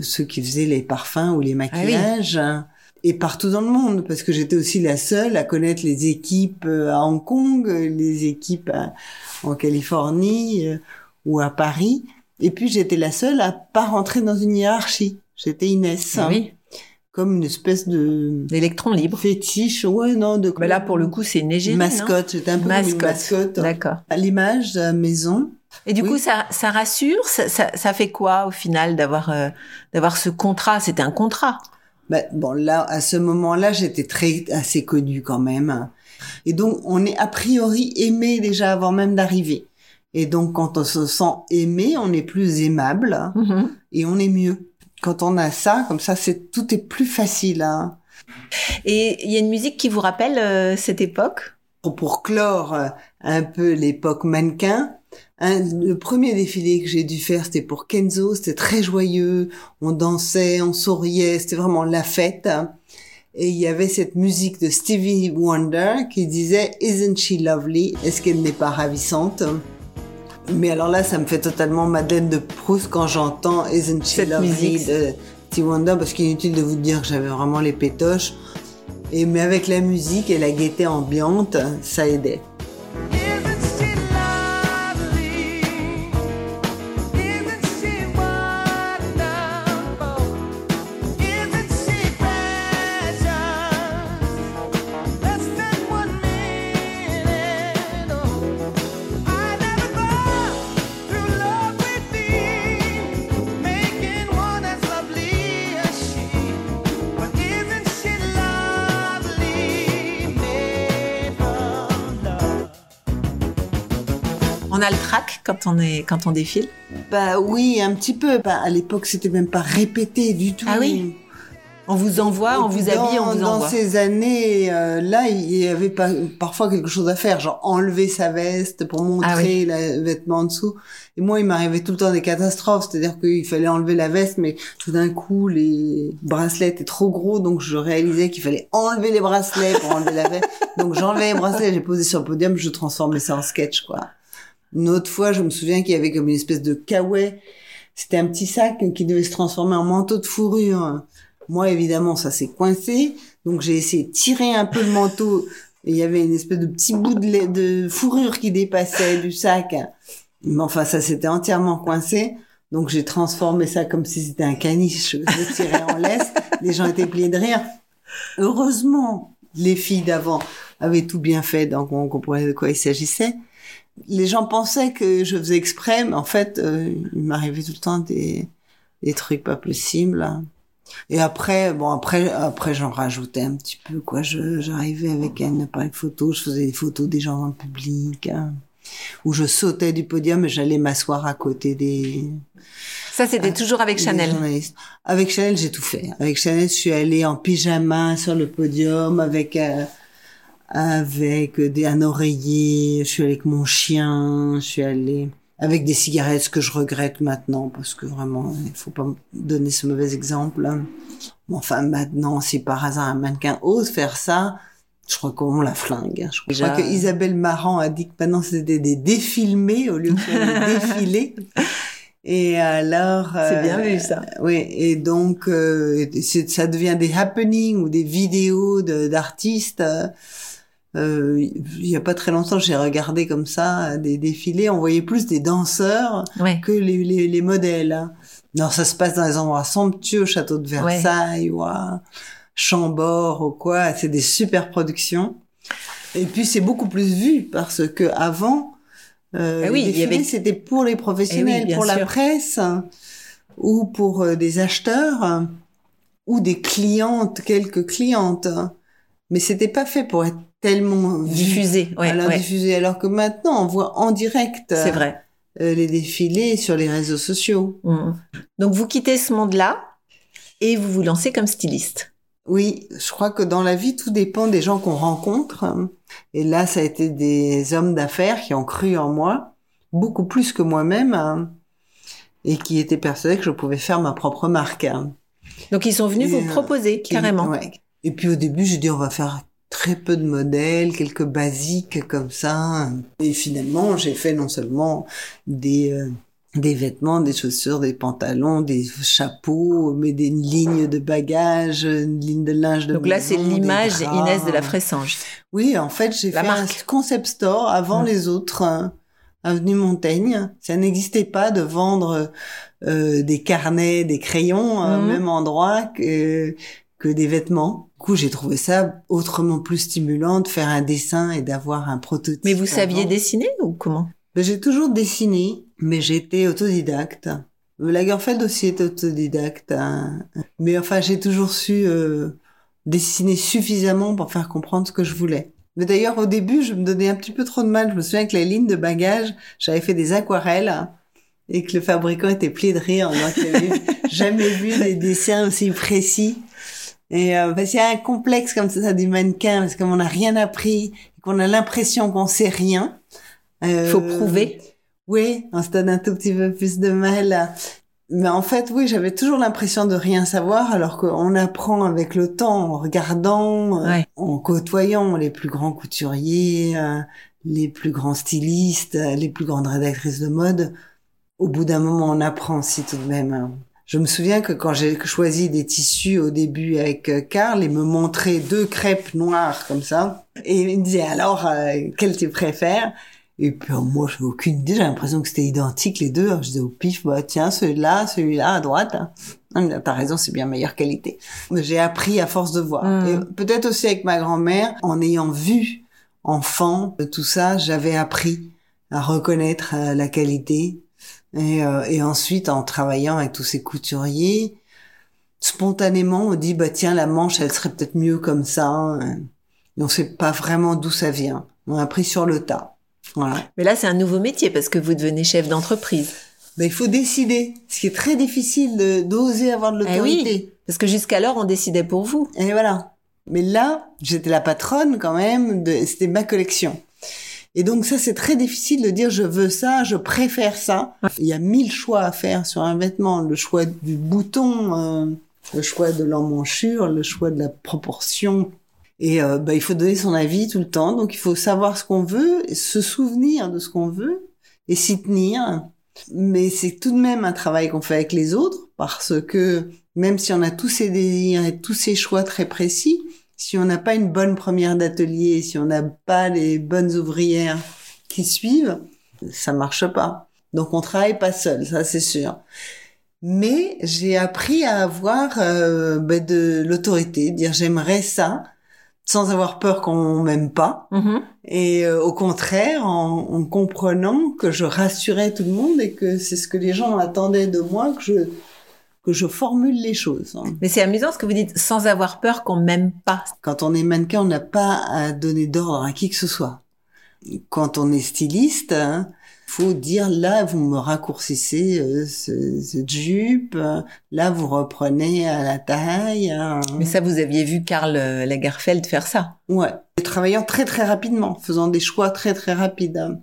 ceux qui faisaient les parfums ou les maquillages. hein, Et partout dans le monde, parce que j'étais aussi la seule à connaître les équipes euh, à Hong Kong, euh, les équipes à- en Californie euh, ou à Paris. Et puis j'étais la seule à pas rentrer dans une hiérarchie. J'étais Inès, hein, oui, comme une espèce de l'électron libre. fétiche, ouais non, de Mais là, pour le coup, c'est une égérie, non mascotte. J'étais un peu comme une Mascotte. mascotte. D'accord. À l'image de la maison. Et du Oui. coup, ça, ça rassure? Ça, ça, ça fait quoi au final d'avoir euh, d'avoir ce contrat? C'était un contrat. Ben, bon, là, à ce moment-là, j'étais très assez connue quand même. Et donc, on est a priori aimé déjà avant même d'arriver. Et donc, quand on se sent aimé, on est plus aimable Mhm. et on est mieux. Quand on a ça, comme ça, c'est tout est plus facile. Hein. Et il y a une musique qui vous rappelle euh, cette époque? Pour, pour clore euh, un peu l'époque mannequin, un- le premier défilé que j'ai dû faire, c'était pour Kenzo. C'était très joyeux. On dansait, on souriait. C'était vraiment la fête. Et il y avait cette musique de Stevie Wonder qui disait Isn't she lovely? Est-ce qu'elle n'est pas ravissante? Mais alors là, ça me fait totalement Madeleine de Proust quand j'entends Isn't she Cette lovely musique. de Stevie Wonder parce qu'inutile de vous dire que j'avais vraiment les pétoches. Et mais avec la musique et la gaieté ambiante, ça aidait. On a le trac quand on est quand on défile? Bah oui, un petit peu. Bah, à l'époque, c'était même pas répété du tout. Ah oui? On vous envoie, Et on vous habille, on dans- vous Dans envoie. ces années, euh, là, il y avait pas, parfois quelque chose à faire, genre enlever sa veste pour montrer Ah oui. le vêtement en dessous. Et moi, il m'arrivait tout le temps des catastrophes, c'est-à-dire qu'il fallait enlever la veste, mais tout d'un coup, les bracelets étaient trop gros, donc je réalisais qu'il fallait enlever les bracelets pour enlever la veste. Donc j'enlevais les bracelets, j'ai posé sur le podium, je transformais ça en sketch, quoi. Une autre fois, je me souviens qu'il y avait comme une espèce de kawaii C'était un petit sac qui devait se transformer en manteau de fourrure. Moi, évidemment, ça s'est coincé. Donc, j'ai essayé de tirer un peu le manteau. Et il y avait une espèce de petit bout de, fourrure qui dépassait du sac. Mais enfin, ça s'était entièrement coincé. Donc, j'ai transformé ça comme si c'était un caniche. Je tirais en laisse. Les gens étaient pliés de rire. Heureusement, les filles d'avant avaient tout bien fait, donc on comprenait de quoi il s'agissait. Les gens pensaient que je faisais exprès, mais en fait, euh, il m'arrivait tout le temps des, des trucs pas possibles. Et après, bon, après, après, j'en rajoutais un petit peu, quoi. Je, j'arrivais avec un appareil photo, je faisais des photos des gens dans le public, hein, où je sautais du podium et j'allais m'asseoir à côté des, Ça, c'était toujours avec Chanel. Avec Chanel, j'ai tout fait. Avec Chanel, je suis allée en pyjama sur le podium avec euh, avec des un oreiller. Je suis allée avec mon chien. Je suis allée avec des cigarettes, ce que je regrette maintenant parce que vraiment, il faut pas me donner ce mauvais exemple. Bon, Enfin, maintenant, si par hasard un mannequin ose faire ça, je crois qu'on la flingue. Je Déjà. crois que Isabelle Marant a dit que maintenant c'était des défilmés au lieu de faire des défilés. Et alors, C'est bien euh, vu, ça. oui, et donc euh, ça devient des happenings ou des vidéos d'artistes. euh, euh, il y a pas très longtemps, j'ai regardé comme ça des défilés. On voyait plus des danseurs Ouais. que les, les, les modèles. hein. Non, ça se passe dans les endroits somptueux, au château de Versailles ou à Chambord ou quoi. C'est des super productions. Et puis c'est beaucoup plus vu parce que avant, euh, Ah oui, les il y avait- défilés, c'était pour les professionnels, Eh oui, pour la presse ou pour euh, des acheteurs ou des clientes, quelques clientes. Mais c'était pas fait pour être tellement Diffusé. Ouais, alors ouais. diffusé. Alors que maintenant, on voit en direct C'est vrai. euh, les défilés sur les réseaux sociaux. Mm. Donc, vous quittez ce monde-là et vous vous lancez comme styliste. Oui, je crois que dans la vie, tout dépend des gens qu'on rencontre. Et là, ça a été des hommes d'affaires qui ont cru en moi, beaucoup plus que moi-même, hein, et qui étaient persuadés que je pouvais faire ma propre marque. hein. Donc, ils sont venus Et, vous euh, proposer, Qui- carrément. ouais. Et puis au début, j'ai dit on va faire très peu de modèles, quelques basiques comme ça. Et finalement, j'ai fait non seulement des euh, des vêtements, des chaussures, des pantalons, des chapeaux, mais des lignes de bagages, une ligne de linge de Donc là, c'est l'image. Inès de la Fressange. Oui, en fait, j'ai fait marque. un concept store avant Mm. les autres, hein, avenue Montaigne. Ça n'existait pas de vendre euh, des carnets, des crayons au Mhm. même endroit que que des vêtements. Du coup, j'ai trouvé ça autrement plus stimulant de faire un dessin et d'avoir un prototype. Mais vous saviez dessiner ou comment? Ben, J'ai toujours dessiné, mais j'étais autodidacte. Lagerfeld aussi est autodidacte. hein. Mais enfin, j'ai toujours su euh, dessiner suffisamment pour faire comprendre ce que je voulais. Mais d'ailleurs, au début, je me donnais un petit peu trop de mal. Je me souviens que les lignes de bagages, j'avais fait des aquarelles et que le fabricant était plié de rire en disant qu'il avait jamais vu des dessins aussi précis. Et euh, parce qu'il y a un complexe comme ça du mannequin, parce qu'on n'a rien appris, qu'on a l'impression qu'on sait rien. Il faut Euh, prouver. oui, on se donne un tout petit peu plus de mal. Mais en fait, oui, j'avais toujours l'impression de rien savoir, alors qu'on apprend avec le temps, en regardant, euh, en côtoyant les plus grands couturiers, euh, les plus grands stylistes, euh, les plus grandes rédactrices de mode. Au bout d'un moment, on apprend aussi tout de même. Je me souviens que quand j'ai choisi des tissus au début avec euh, Karl, il me montrait deux crêpes noires comme ça. Et il me disait alors, euh, quel tu préfères? Et puis euh, moi, j'ai aucune idée. J'ai l'impression que c'était identique les deux. Je disais au pif, bah tiens, celui-là, celui-là à droite. Ah, T'as raison, c'est bien meilleure qualité. J'ai appris à force de voir. Mm. Et peut-être aussi avec ma grand-mère, en ayant vu enfant tout ça, j'avais appris à reconnaître euh, la qualité. Et, euh, et ensuite, en travaillant avec tous ces couturiers, spontanément, on dit bah tiens, la manche, elle serait peut-être mieux comme ça. hein. Et on sait pas vraiment d'où ça vient. On a appris sur le tas. Voilà. Mais là, c'est un nouveau métier parce que vous devenez chef d'entreprise. Ben, il faut décider. Ce qui est très difficile d'oser avoir de Eh l'autorité. Parce que jusqu'alors, on décidait pour vous. Et voilà. Mais là, j'étais la patronne quand même. de- C'était ma collection. Et donc ça, c'est très difficile de dire je veux ça, je préfère ça. Il y a mille choix à faire sur un vêtement. Le choix du bouton, euh, le choix de l'emmanchure, le choix de la proportion. Et euh, ben, il faut donner son avis tout le temps. Donc il faut savoir ce qu'on veut, se souvenir de ce qu'on veut et s'y tenir. Mais c'est tout de même un travail qu'on fait avec les autres parce que même si on a tous ces désirs et tous ces choix très précis, si on n'a pas une bonne première d'atelier, si on n'a pas les bonnes ouvrières qui suivent, ça marche pas. Donc on travaille pas seul, ça c'est sûr. Mais j'ai appris à avoir euh, ben, de l'autorité, dire j'aimerais ça, sans avoir peur qu'on m'aime pas. Mhm. Et euh, au contraire, en, en comprenant que je rassurais tout le monde et que c'est ce que les gens attendaient de moi, que je que je formule les choses. hein. Mais c'est amusant ce que vous dites, sans avoir peur qu'on m'aime pas. Quand on est mannequin, on n'a pas à donner d'ordre à qui que ce soit. Quand on est styliste, hein, faut dire là vous me raccourcissez euh, ce- cette jupe, là vous reprenez à la taille. hein. Mais ça, vous aviez vu Karl euh, Lagerfeld faire ça. Ouais, travaillant très très rapidement, faisant des choix très très rapides.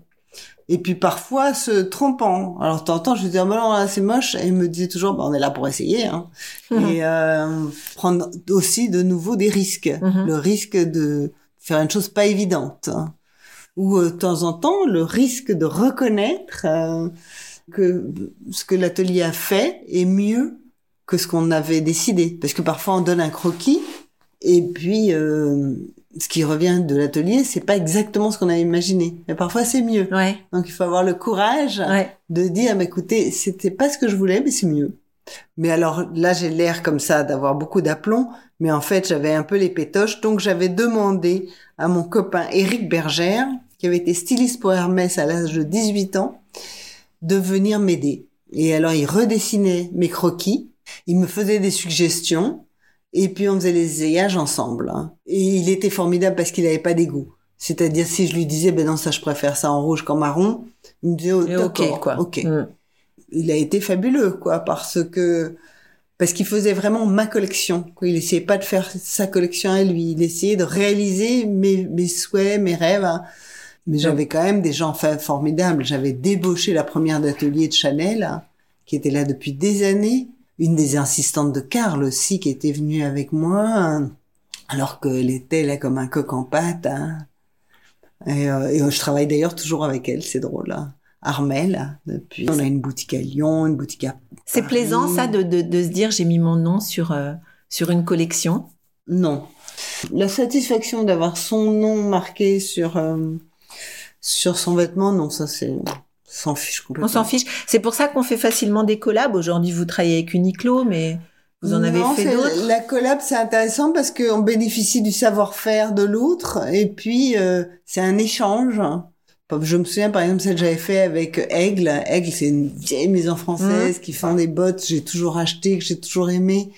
Et puis parfois se trompant. Alors de temps en temps, je lui disais, ah, bah non, c'est moche. Et il me disait toujours, bah, on est là pour essayer. Hein. Et euh, prendre aussi de nouveau des risques. Mhm. Le risque de faire une chose pas évidente. hein. Ou euh, de temps en temps, le risque de reconnaître euh, que ce que l'atelier a fait est mieux que ce qu'on avait décidé. Parce que parfois on donne un croquis et puis euh, ce qui revient de l'atelier, c'est pas exactement ce qu'on a imaginé. Mais parfois c'est mieux. Ouais, Donc il faut avoir le courage ouais. de dire, mais écoutez, c'était pas ce que je voulais, mais c'est mieux. Mais alors là, j'ai l'air comme ça d'avoir beaucoup d'aplomb, mais en fait, j'avais un peu les pétoches, donc j'avais demandé à mon copain Éric Bergère, qui avait été styliste pour Hermès à l'âge de 18 ans, de venir m'aider. Et alors, il redessinait mes croquis, il me faisait des suggestions, et puis on faisait les essayages ensemble. hein. Et il était formidable parce qu'il n'avait pas d'égout. C'est-à-dire, si je lui disais, ben non, ça, je préfère ça en rouge qu'en marron, il me disait, oh, d'accord, ok, quoi. Mm. il a été fabuleux, quoi, parce que parce qu'il faisait vraiment ma collection. Quoi. Il essayait pas de faire sa collection à lui. Il essayait de réaliser mes, mes souhaits, mes rêves. hein. Mais j'avais quand même des gens formidables. J'avais débauché la première d'atelier de Chanel, hein, qui était là depuis des années. Une des insistantes de Karl aussi, qui était venue avec moi, hein, alors qu'elle était là comme un coq en pâte. hein. Et, euh, et je travaille d'ailleurs toujours avec elle, c'est drôle. Hein. Armel, depuis. On a une boutique à Lyon, une boutique à C'est plaisant ça de, de, de se dire j'ai mis mon nom sur, euh, sur une collection? Non. La satisfaction d'avoir son nom marqué sur euh, sur son vêtement, non, ça c'est s'en fiche On complètement. s'en fiche. C'est pour ça qu'on fait facilement des collabs. Aujourd'hui, vous travaillez avec Uniqlo, mais vous en avez Non, fait d'autres? La collab, c'est intéressant parce qu'on bénéficie du savoir-faire de l'autre et puis euh, c'est un échange. Je me souviens par exemple celle que j'avais fait avec Aigle. Aigle, c'est une vieille maison Mmh. française qui font des bottes. J'ai toujours acheté, que j'ai toujours aimé.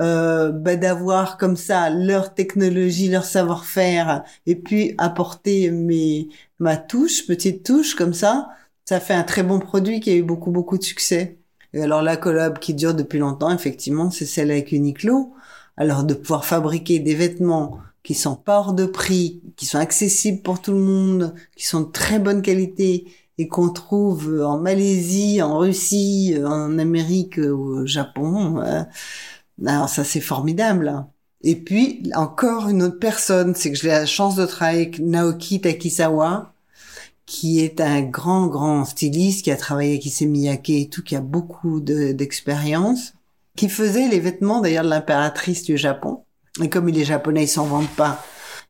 Euh, bah, d'avoir comme ça leur technologie, leur savoir-faire et puis apporter mes ma touche, petite touche comme ça, ça fait un très bon produit qui a eu beaucoup beaucoup de succès. Et alors la collab qui dure depuis longtemps, effectivement, c'est celle avec Uniqlo. Alors de pouvoir fabriquer des vêtements qui sont pas hors de prix, qui sont accessibles pour tout le monde, qui sont de très bonne qualité et qu'on trouve en Malaisie, en Russie, en Amérique, au Japon. euh, alors ça c'est formidable. Et puis encore une autre personne, c'est que j'ai la chance de travailler avec Naoki Takisawa, qui est un grand grand styliste qui a travaillé avec Issey Miyake et tout, qui a beaucoup de- d'expérience, qui faisait les vêtements d'ailleurs de l'impératrice du Japon. Et comme il est japonais, ils s'en vendent pas.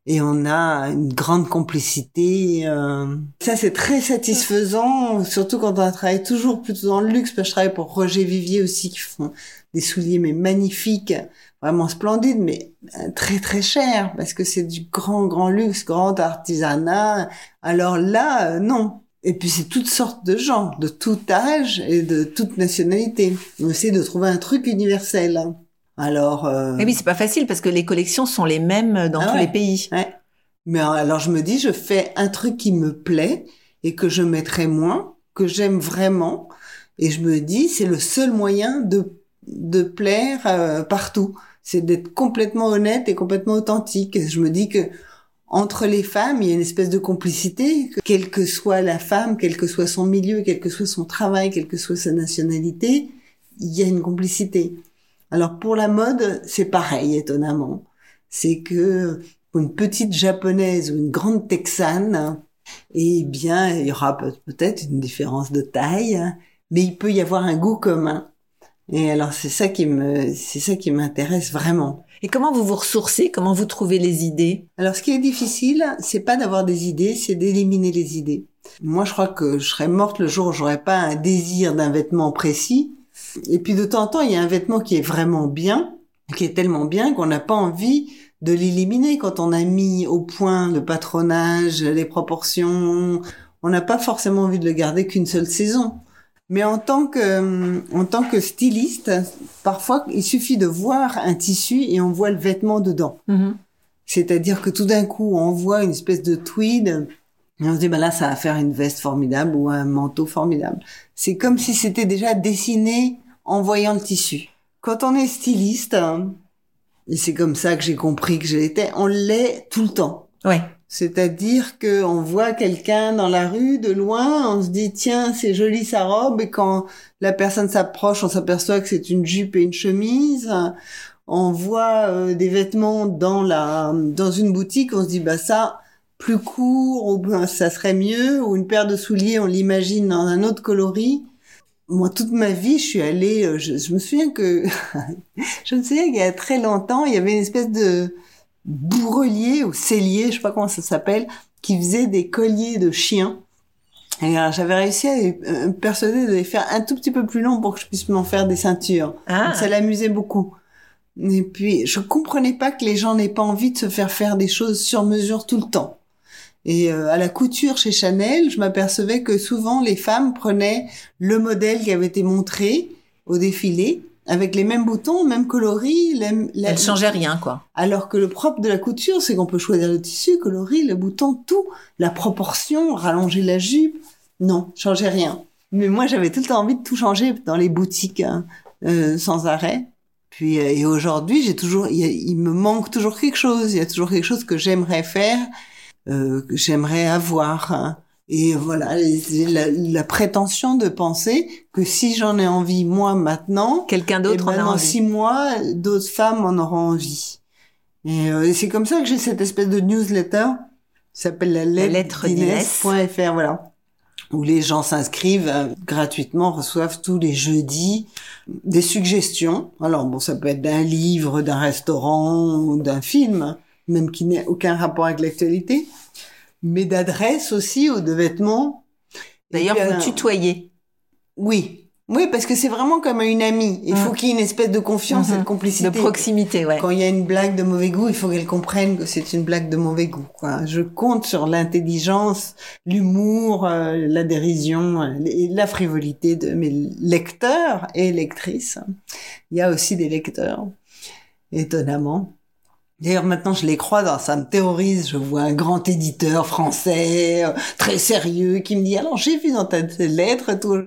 Et on a une grande complicité. euh. Ça, c'est très satisfaisant, surtout quand on travaille toujours plutôt dans le luxe. Parce que je travaille pour Roger Vivier aussi, qui font des souliers mais magnifiques, vraiment splendides, mais euh, très très chers, parce que c'est du grand grand luxe, grand artisanat. Alors là, euh, non. Et puis c'est toutes sortes de gens, de tout âge et de toute nationalité. On essaie de trouver un truc universel. Alors. euh, Mais oui, c'est pas facile parce que les collections sont les mêmes dans Ah tous ouais. les pays. Ouais. Mais alors je me dis, je fais un truc qui me plaît et que je mettrai moins, que j'aime vraiment, et je me dis, c'est le seul moyen de de plaire euh, partout. C'est d'être complètement honnête et complètement authentique. Je me dis que entre les femmes, il y a une espèce de complicité, que quelle que soit la femme, quel que soit son milieu, quel que soit son travail, quelle que soit sa nationalité, il y a une complicité. Alors pour la mode, c'est pareil, étonnamment. C'est que une petite japonaise ou une grande texane, eh bien, il y aura peut- peut-être une différence de taille, mais il peut y avoir un goût commun. Et alors c'est ça qui me, c'est ça qui m'intéresse vraiment. Et comment vous vous ressourcez? Comment vous trouvez les idées? Alors ce qui est difficile, c'est pas d'avoir des idées, c'est d'éliminer les idées. Moi, je crois que je serais morte le jour où j'aurais pas un désir d'un vêtement précis. Et puis de temps en temps, il y a un vêtement qui est vraiment bien, qui est tellement bien qu'on n'a pas envie de l'éliminer quand on a mis au point le patronage, les proportions. On n'a pas forcément envie de le garder qu'une seule saison. Mais en tant que, euh, en tant que styliste, parfois, il suffit de voir un tissu et on voit le vêtement dedans. C'est-à-dire que tout d'un coup, on voit une espèce de tweed et on se dit, bah là, ça va faire une veste formidable ou un manteau formidable. C'est comme si c'était déjà dessiné en voyant le tissu. Quand on est styliste, hein, et c'est comme ça que j'ai compris que je l'étais, on l'est tout le temps. Ouais. C'est-à-dire que on voit quelqu'un dans la rue de loin, on se dit tiens c'est joli sa robe et quand la personne s'approche, on s'aperçoit que c'est une jupe et une chemise. On voit euh, des vêtements dans la dans une boutique, on se dit bah ça plus court ou ça serait mieux ou une paire de souliers, on l'imagine dans un autre coloris. Moi, toute ma vie, je suis allée. euh, Je, je me souviens que je me souviens qu'il y a très longtemps, il y avait une espèce de bourrelier ou cellier, je sais pas comment ça s'appelle, qui faisait des colliers de chiens. Et j'avais réussi à euh, me persuader de les faire un tout petit peu plus longs pour que je puisse m'en faire des ceintures. Ah. Donc, ça l'amusait beaucoup. Et puis, je comprenais pas que les gens n'aient pas envie de se faire faire des choses sur mesure tout le temps. Et euh, à la couture chez Chanel, je m'apercevais que souvent les femmes prenaient le modèle qui avait été montré au défilé avec les mêmes boutons, même coloris, les, la- Elle changeait rien, quoi. alors que le propre de la couture, c'est qu'on peut choisir le tissu, coloris, le bouton, tout, la proportion, rallonger la jupe. Non, changer rien. Mais moi, j'avais tout le temps envie de tout changer dans les boutiques, hein, euh, sans arrêt. Puis, euh, et aujourd'hui, j'ai toujours, il, y a- il me manque toujours quelque chose. Il y a toujours quelque chose que j'aimerais faire, euh, que j'aimerais avoir. hein. Et voilà, la, la prétention de penser que si j'en ai envie moi maintenant, Quelqu'un d'autre en ben, a dans envie. six mois, d'autres femmes en auront envie. Et, euh, et c'est comme ça que j'ai cette espèce de newsletter qui s'appelle la lettre, lettre d'Inès.fr, voilà. Où les gens s'inscrivent euh, gratuitement, reçoivent tous les jeudis des suggestions. Alors bon, ça peut être d'un livre, d'un restaurant, ou d'un film, même qui n'a aucun rapport avec l'actualité, mais d'adresses aussi ou de vêtements. D'ailleurs, vous tutoyez. oui. Oui, parce que c'est vraiment comme une amie. Il Mm. faut qu'il y ait une espèce de confiance et de complicité. De proximité, ouais. Quand il y a une blague de mauvais goût, il faut qu'elle comprenne que c'est une blague de mauvais goût. Quoi. Je compte sur l'intelligence, l'humour, euh, la dérision euh, et la frivolité de mes lecteurs et lectrices. Il y a aussi des lecteurs, étonnamment. D'ailleurs, maintenant, je les croise, alors ça me terrorise. Je vois un grand éditeur français, euh, très sérieux, qui me dit, alors j'ai vu dans ta lettre, tout.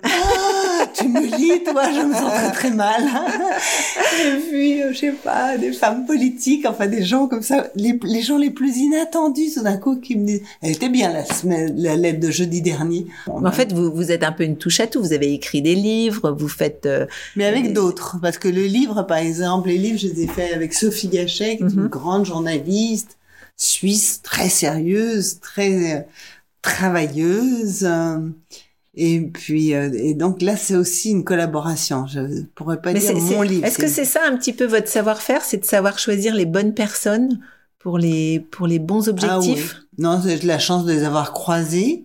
Tu me lis, toi, je me sens très très mal. Et puis, euh, je sais pas, des femmes politiques, enfin des gens comme ça, les, les gens les plus inattendus, tout d'un coup, qui me disent, elle était bien la semaine, la lettre de jeudi dernier. Bon, En fait, vous, vous êtes un peu une touche à tout. Vous avez écrit des livres, vous faites... euh, Mais avec d'autres, parce que le livre, par exemple, les livres, je les ai faits avec Sophie Gachet, qui est une Mhm. grande journaliste suisse, très sérieuse, très euh, travailleuse. euh, et puis, euh, et donc là, c'est aussi une collaboration. Je pourrais pas Mais dire c'est- mon livre. Est-ce que c'est ça un petit peu votre savoir-faire C'est de savoir choisir les bonnes personnes pour les, pour les bons objectifs Ah oui. Non, j'ai la chance de les avoir croisés.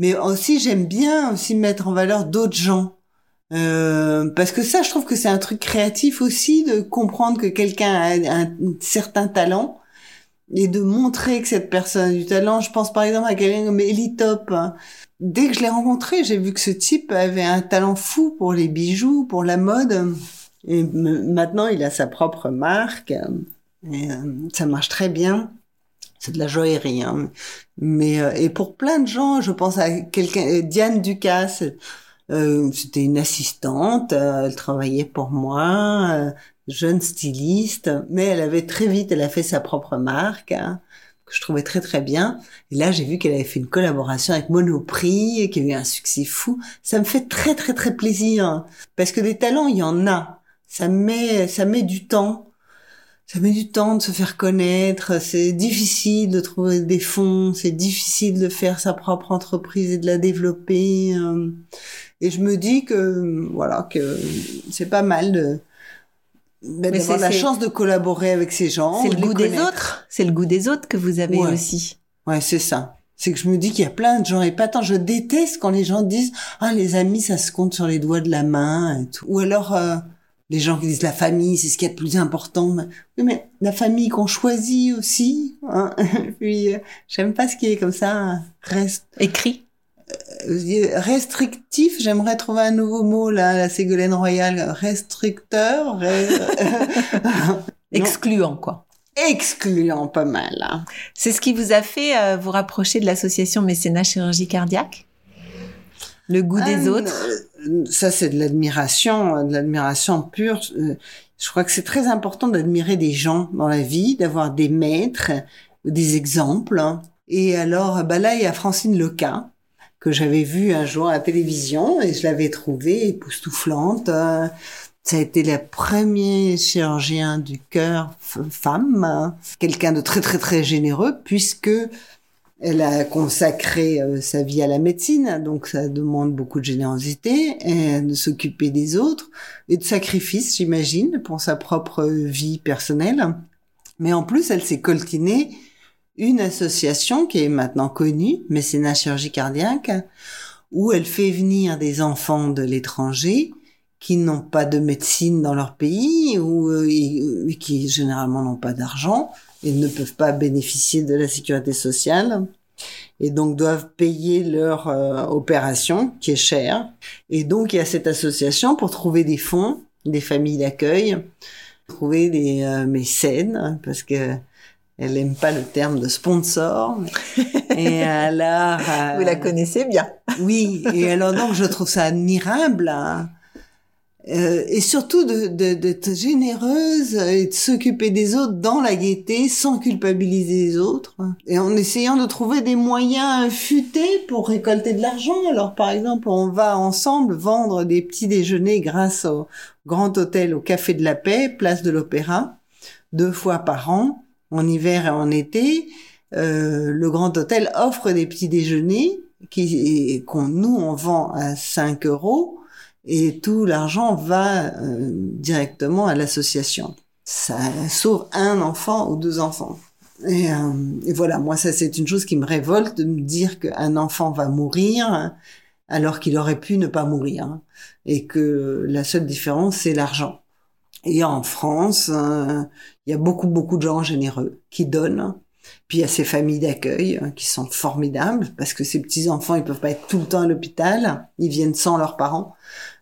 Mais aussi, j'aime bien aussi mettre en valeur d'autres gens. Euh, parce que ça, je trouve que c'est un truc créatif aussi de comprendre que quelqu'un a un, un certain talent et de montrer que cette personne a du talent. Je pense par exemple à quelqu'un comme Ellie Top. hein. Dès que je l'ai rencontré, j'ai vu que ce type avait un talent fou pour les bijoux, pour la mode. Et maintenant, il a sa propre marque. Et, euh, ça marche très bien. C'est de la joaillerie, hein. Mais euh, et pour plein de gens, je pense à quelqu'un, euh, Diane Ducasse. euh, C'était une assistante. elle travaillait pour moi, jeune styliste. Mais elle avait très vite, elle a fait sa propre marque. hein, que je trouvais très très bien. Et là, j'ai vu qu'elle avait fait une collaboration avec Monoprix, et qui a eu un succès fou. Ça me fait très très très plaisir parce que des talents, il y en a. Ça met ça met du temps. Ça met du temps de se faire connaître. C'est difficile de trouver des fonds. C'est difficile de faire sa propre entreprise et de la développer. euh. Et je me dis que voilà que c'est pas mal de ben, Mais d'avoir c'est- la chance de collaborer avec ces gens. C'est le goût des autres. C'est le goût des autres que vous avez Ouais. aussi. Ouais, c'est ça. C'est que je me dis qu'il y a plein de gens épatants. Je déteste quand les gens disent ah les amis ça se compte sur les doigts de la main et tout. Ou alors euh, les gens qui disent la famille c'est ce qu'il y a de plus important. Mais- Oui, mais la famille qu'on choisit aussi. Hein. Puis euh, j'aime pas ce qui est comme ça reste Écrit. Restrictif. J'aimerais trouver un nouveau mot là la Ségolène Royal restricteur. ré-. Excluant, quoi. excluant pas mal. hein. C'est ce qui vous a fait euh, vous rapprocher de l'association Mécénat Chirurgie Cardiaque? Le goût des Ah, autres? euh, Ça, c'est de l'admiration, euh, de l'admiration pure. Je crois que c'est très important d'admirer des gens dans la vie, d'avoir des maîtres, des exemples. hein. Et alors, bah là, il y a Francine Leca, que j'avais vue un jour à la télévision, et je l'avais trouvée époustouflante. Ça a été la première chirurgien du cœur femme, quelqu'un de très très très généreux, puisque elle a consacré euh, sa vie à la médecine, donc ça demande beaucoup de générosité, et de s'occuper des autres, et de sacrifice, j'imagine, pour sa propre vie personnelle. Mais en plus, elle s'est coltinée une association qui est maintenant connue, Mécénat Chirurgie Cardiaque, où elle fait venir des enfants de l'étranger qui n'ont pas de médecine dans leur pays ou euh, et qui généralement n'ont pas d'argent et ne peuvent pas bénéficier de la sécurité sociale et donc doivent payer leur euh, opération qui est chère. Et donc il y a cette association pour trouver des fonds, des familles d'accueil, trouver des euh, mécènes hein, parce que elle aime pas le terme de sponsor. et alors euh, Vous la connaissez bien. oui, et alors donc je trouve ça admirable. hein. Euh, et surtout de- de- d'être généreuse et de s'occuper des autres dans la gaieté sans culpabiliser les autres et en essayant de trouver des moyens futés pour récolter de l'argent. Alors par exemple, on va ensemble vendre des petits déjeuners grâce au Grand Hôtel au Café de la Paix, place de l'Opéra, deux fois par an, en hiver et en été. Euh, le Grand Hôtel offre des petits déjeuners qui qu'on nous on vend à 5 euros et tout l'argent va euh, directement à l'association. Ça sauve un enfant ou deux enfants. Et, euh, et voilà, moi ça c'est une chose qui me révolte de me dire qu'un enfant va mourir alors qu'il aurait pu ne pas mourir et que la seule différence c'est l'argent. Et en France, euh, il y a beaucoup beaucoup de gens généreux qui donnent. Puis il y a ces familles d'accueil euh, qui sont formidables parce que ces petits enfants ils peuvent pas être tout le temps à l'hôpital, ils viennent sans leurs parents.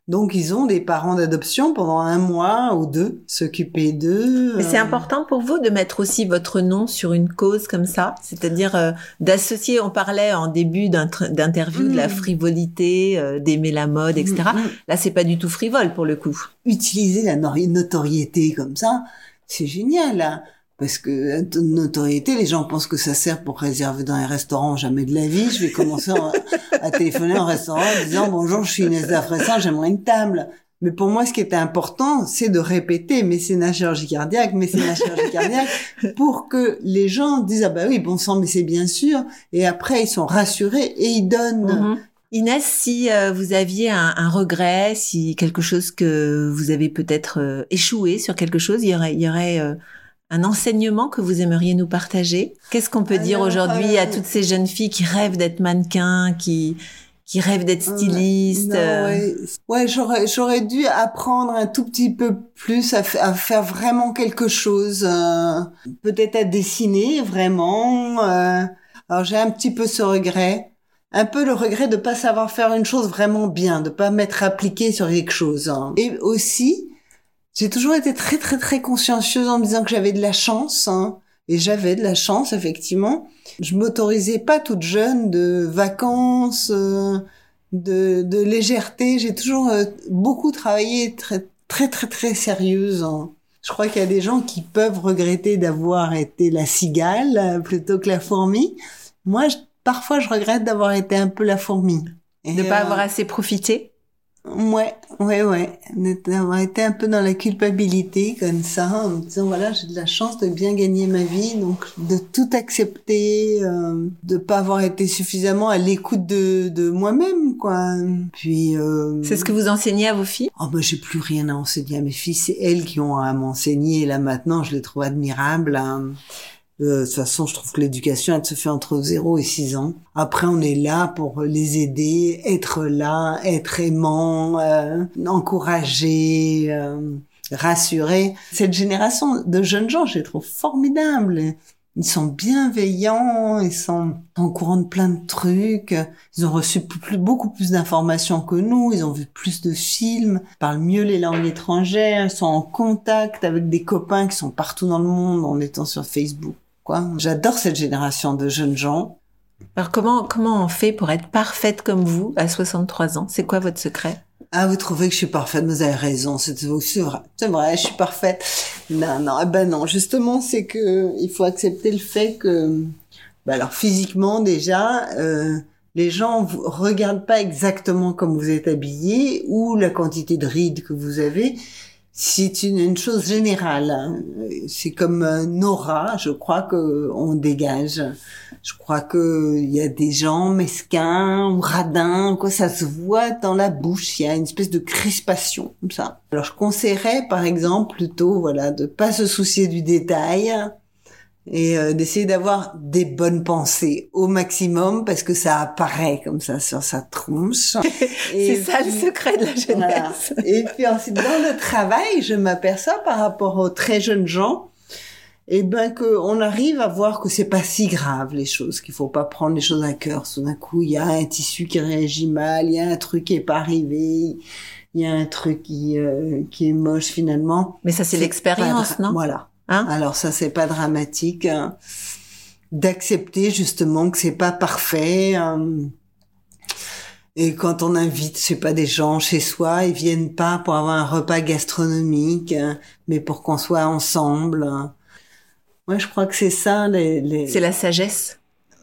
Donc ils ont des parents d'adoption pendant un mois ou deux, s'occuper d'eux. Mais c'est euh, important pour vous de mettre aussi votre nom sur une cause comme ça, c'est-à-dire euh, d'associer. On parlait en début d'interview de la Mm. frivolité, euh, d'aimer la mode, etc. mm, mm. Là, c'est pas du tout frivole pour le coup. Utiliser la notoriété comme ça, c'est génial. hein. Parce que t- notoriété, les gens pensent que ça sert pour réserver dans les restaurants. Jamais de la vie, je vais commencer en- à téléphoner en restaurant en disant bonjour, je suis Inès Lafressin, j'aimerais une table. Mais pour moi, ce qui était important, c'est de répéter mécénat chirurgie cardiaque, mécénat chirurgie cardiaque, pour que les gens disent ah bah oui, bon sang, mais c'est bien sûr. Et après, ils sont rassurés et ils donnent. Mhm. Inès, si euh, vous aviez un, un regret, si quelque chose que vous avez peut-être euh, échoué sur quelque chose, il y aurait, il y aurait euh, un enseignement que vous aimeriez nous partager? Qu'est-ce qu'on peut dire aujourd'hui à euh, toutes ces jeunes filles qui rêvent d'être mannequins, qui qui rêvent d'être stylistes Non, euh, ouais, Ouais, j'aurais j'aurais dû apprendre un tout petit peu plus à, fa- à faire vraiment quelque chose, euh, peut-être à dessiner vraiment. euh. Alors j'ai un petit peu ce regret, un peu le regret de pas savoir faire une chose vraiment bien, de pas m'être appliqué sur quelque chose. hein. Et aussi, j'ai toujours été très très très consciencieuse en me disant que j'avais de la chance. hein. Et j'avais de la chance, effectivement. Je m'autorisais pas toute jeune de vacances, euh, de, de légèreté. J'ai toujours euh, beaucoup travaillé très très très très sérieuse. hein. Je crois qu'il y a des gens qui peuvent regretter d'avoir été la cigale euh, plutôt que la fourmi. Moi, je- parfois, je regrette d'avoir été un peu la fourmi. Et, de pas euh, avoir assez profité. Ouais, ouais, ouais. D'avoir été un peu dans la culpabilité comme ça, en me disant voilà, j'ai de la chance de bien gagner ma vie, donc de tout accepter, euh, de pas avoir été suffisamment à l'écoute de, de moi-même, quoi. Puis. Euh, C'est ce que vous enseignez à vos filles? Oh ben j'ai plus rien à enseigner à mes filles, c'est elles qui ont à m'enseigner. Là maintenant, je les trouve admirables. hein. Euh, de toute façon, je trouve que l'éducation, elle se fait entre 0 et 6 ans. Après, on est là pour les aider, être là, être aimant, euh, encourager, euh, rassurer. Cette génération de jeunes gens, je les trouve formidables. Ils sont bienveillants, ils sont au courant de plein de trucs. Ils ont reçu beaucoup plus d'informations que nous. Ils ont vu plus de films, parlent mieux les langues étrangères, ils sont en contact avec des copains qui sont partout dans le monde en étant sur Facebook. Quoi. J'adore cette génération de jeunes gens. Alors comment comment on fait pour être parfaite comme vous à 63 ans? C'est quoi votre secret? Ah, vous trouvez que je suis parfaite? Vous avez raison, c'est vrai, c'est vrai, je suis parfaite. Non, non, eh ben non. Justement, c'est que il faut accepter le fait que, bah alors physiquement déjà, euh, les gens vous regardent pas exactement comme vous êtes habillé ou la quantité de rides que vous avez. C'est une, une chose générale. hein. C'est comme un aura, je crois que on dégage. Je crois que il y a des gens mesquins ou radins, quoi, ça se voit dans la bouche. Il y a une espèce de crispation comme ça. Alors je conseillerais, par exemple, plutôt, voilà, de pas se soucier du détail et euh, d'essayer d'avoir des bonnes pensées au maximum parce que ça apparaît comme ça sur sa tronche. Et C'est ça le secret de la voilà. jeunesse. Et puis ensuite, dans le travail, je m'aperçois par rapport aux très jeunes gens, eh ben que on arrive à voir que c'est pas si grave les choses, qu'il faut pas prendre les choses à cœur. Tout d'un coup, il y a un tissu qui réagit mal, il y a un truc qui est pas arrivé, il y a un truc qui euh, qui est moche finalement. Mais ça c'est l'expérience, non? Voilà. Hein? Alors ça, c'est pas dramatique. hein. D'accepter justement que c'est pas parfait. hein. Et quand on invite, je sais pas, des gens chez soi, ils viennent pas pour avoir un repas gastronomique, mais pour qu'on soit ensemble. Moi, je crois que c'est ça. Les, les... C'est la sagesse.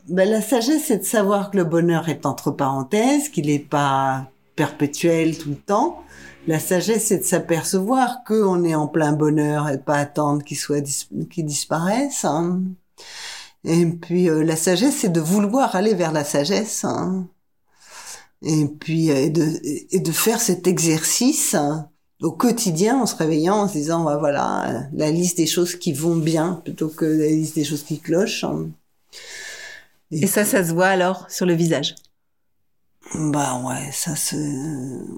Ben, la sagesse, c'est de savoir que le bonheur est entre parenthèses, qu'il n'est pas perpétuel tout le temps. La sagesse, c'est de s'apercevoir qu'on est en plein bonheur et pas attendre qu'il soit qu'il disparaisse. hein. Et puis euh, la sagesse, c'est de vouloir aller vers la sagesse. hein. Et puis euh, et de, et de faire cet exercice hein, au quotidien en se réveillant, en se disant bah, voilà la liste des choses qui vont bien plutôt que la liste des choses qui clochent. hein. Et ça, ça se voit alors sur le visage. Bah ouais, ça se,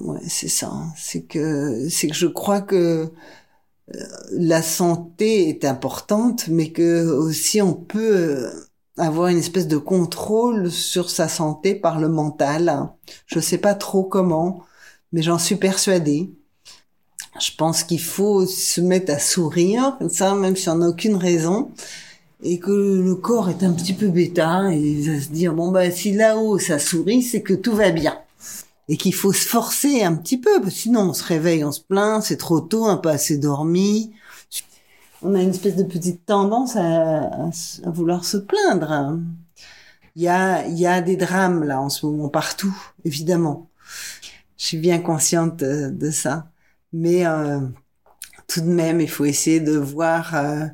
ouais, c'est ça. C'est que, c'est que je crois que euh, la santé est importante, mais que aussi on peut euh, avoir une espèce de contrôle sur sa santé par le mental. Je sais pas trop comment, mais j'en suis persuadée. Je pense qu'il faut se mettre à sourire, comme ça, même si on n'a aucune raison et que le corps est un petit peu bêta et va se dire bon bah si là-haut ça sourit c'est que tout va bien. Et qu'il faut se forcer un petit peu parce que sinon on se réveille on se plaint c'est trop tôt un peu assez dormi. On a une espèce de petite tendance à, à vouloir se plaindre hein. il y a il y a des drames là en ce moment partout évidemment. Je suis bien consciente de, de ça. Mais euh, tout de même il faut essayer de voir euh,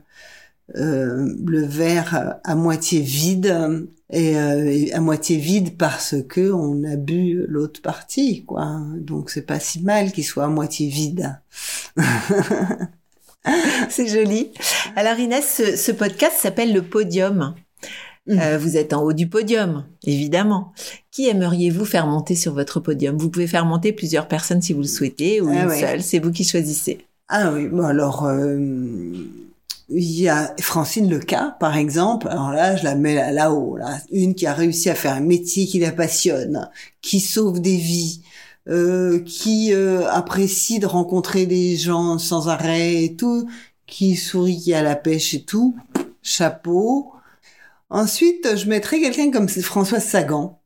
euh, le verre à moitié vide et, euh, et à moitié vide parce que on a bu l'autre partie quoi donc c'est pas si mal qu'il soit à moitié vide C'est joli. Alors Inès, ce, ce podcast s'appelle le Podium. Euh, vous êtes en haut du podium, évidemment. Qui aimeriez-vous faire monter sur votre podium? Vous pouvez faire monter plusieurs personnes si vous le souhaitez, ou Ah une ouais. seule. C'est vous qui choisissez. ah oui bon alors il y a Francine Leca par exemple alors là je la mets là- là-haut là une qui a réussi à faire un métier qui la passionne qui sauve des vies euh, qui euh, apprécie de rencontrer des gens sans arrêt et tout, qui sourit, qui a la pêche et tout, chapeau. Ensuite, je mettrais quelqu'un comme Françoise Sagan.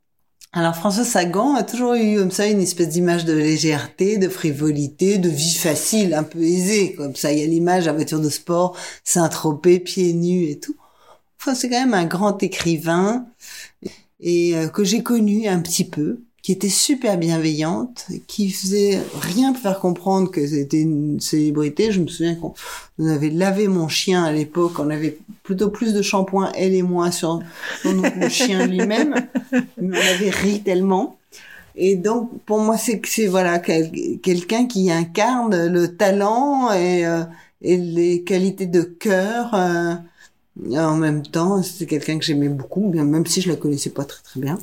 Alors Françoise Sagan a toujours eu comme ça une espèce d'image de légèreté, de frivolité, de vie facile, un peu aisée, comme ça. Il y a l'image, la voiture de sport, Saint-Tropez, pieds nus et tout. Enfin, c'est quand même un grand écrivain et euh, que j'ai connu un petit peu qui était super bienveillante, qui faisait rien pour faire comprendre que c'était une célébrité. Je me souviens qu'on on avait lavé mon chien à l'époque, on avait plutôt plus de shampoing, elle et moi, sur, sur le chien lui-même. Mais on avait ri tellement. Et donc, pour moi, c'est voilà quel- quelqu'un qui incarne le talent et, euh, les qualités de cœur. euh, en même temps, c'est quelqu'un que j'aimais beaucoup, même si je la connaissais pas très très bien.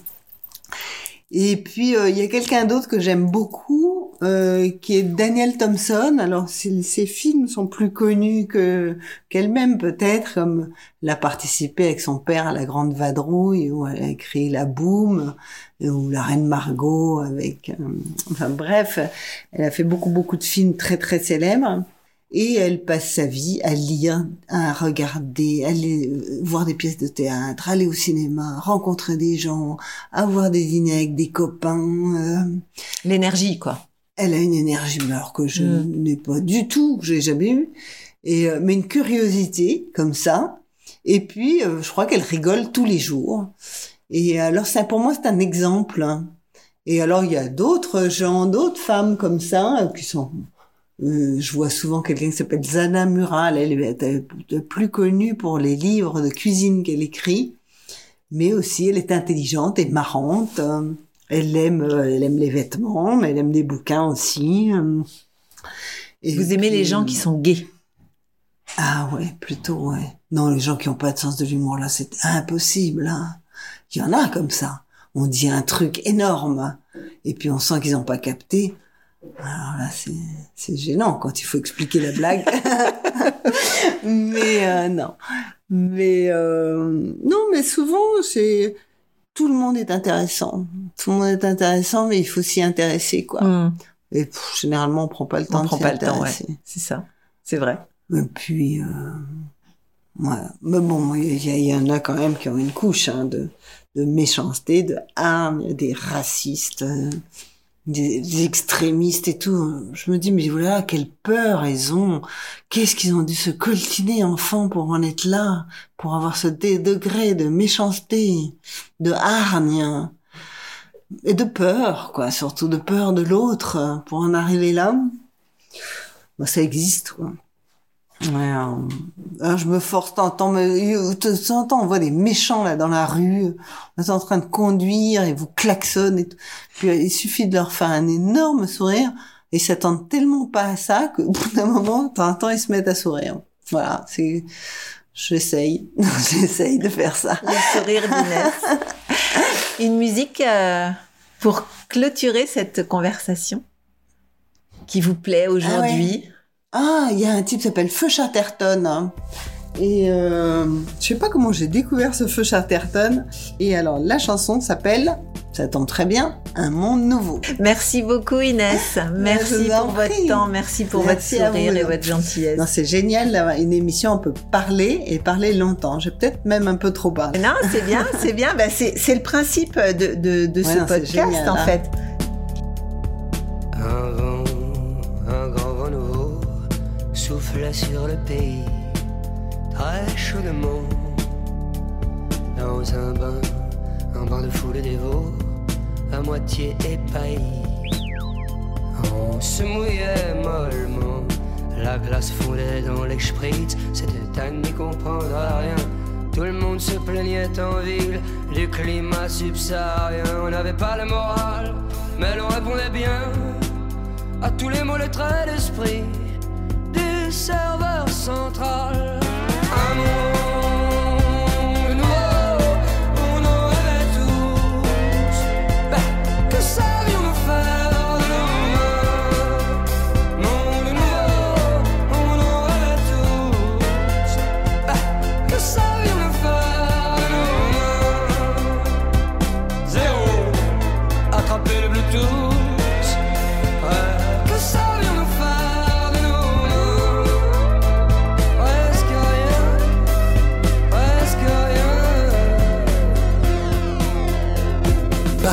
Et puis euh, il y a quelqu'un d'autre que j'aime beaucoup, euh, qui est Daniel Thompson. Alors ses, films sont plus connus que qu'elle-même peut-être, comme elle a participé avec son père à La Grande Vadrouille, où elle a écrit La Boum, ou La Reine Margot avec. euh, enfin bref, elle a fait beaucoup beaucoup de films très très célèbres. Et elle passe sa vie à lire, à regarder, à aller euh, voir des pièces de théâtre, aller au cinéma, rencontrer des gens, avoir des dîners avec des copains. euh, L'énergie, quoi. elle a une énergie alors que je Mm. n'ai pas du tout, que j'ai jamais eu. Et euh, mais une curiosité comme ça. Et puis euh, je crois qu'elle rigole tous les jours. Et alors ça pour moi c'est un exemple. hein. Et alors il y a d'autres gens, d'autres femmes comme ça qui sont euh, je vois souvent quelqu'un qui s'appelle Zana Mural, elle est plus connue pour les livres de cuisine qu'elle écrit, mais aussi elle est intelligente et marrante. Elle aime, euh, elle aime les vêtements, mais elle aime des bouquins aussi. euh. Et Vous aimez les gens qui sont gays? Ah ouais, plutôt ouais. Non, les gens qui ont pas de sens de l'humour là, c'est impossible. Hein. Il y en a comme ça. On dit un truc énorme et puis on sent qu'ils n'ont pas capté. Alors là, c'est gênant quand il faut expliquer la blague. mais euh, non. Mais euh, non, mais souvent c'est tout le monde est intéressant. Tout le monde est intéressant, mais il faut s'y intéresser quoi. Hmm. Et pff, généralement, on prend pas le temps On de prend s'y pas le temps, ouais. C'est ça. C'est vrai. Et puis, euh. Mais bon, il y, en a quand même qui ont une couche hein, de, de méchanceté, de armes, il y a des racistes, euh, des, extrémistes et tout. Je me dis, mais voilà, quelle peur ils ont. Qu'est-ce qu'ils ont dû se coltiner enfant pour en être là, pour avoir ce degré de méchanceté, de hargne et de peur, quoi, surtout de peur de l'autre pour en arriver là. Bah, ça existe, quoi. Ouais, euh, euh, je me force euh, temps, on voit des méchants là dans la rue, on est en train de conduire et vous klaxonnent et tout. Puis euh, il suffit de leur faire un énorme sourire et ils s'attendent tellement pas à ça qu'au bout d'un moment, temps, ils se mettent à sourire. Voilà, c'est, j'essaye, j'essaye de faire ça. Le sourire d'Inès. Une musique euh, pour clôturer cette conversation qui vous plaît aujourd'hui? Ah, il y a un type qui s'appelle Feu Chatterton. hein. Et euh, je sais pas comment j'ai découvert ce Feu Chatterton. Et alors, la chanson s'appelle, ça tombe très bien, Un monde nouveau. Merci beaucoup Inès. Merci vous en pour votre prie. temps, merci pour Merci votre sourire vous. et votre gentillesse. Non, c'est génial d'avoir une émission, on peut parler et parler longtemps. J'ai peut-être même un peu trop parlé. Non, c'est bien, c'est bien. Bah, c'est le principe de, de, de Ouais, ce non, podcast génial, en hein. fait. Souffle sur le pays, très chaudement. Dans un bain, un bain de foule dévot, à moitié épaillis. On se mouillait mollement, la glace fondait dans les spritz, c'était à n'y comprendre à rien. Tout le monde se plaignait en ville du climat subsaharien. On n'avait pas le moral, mais l'on répondait bien à tous les mots, les traits d'esprit serveur central.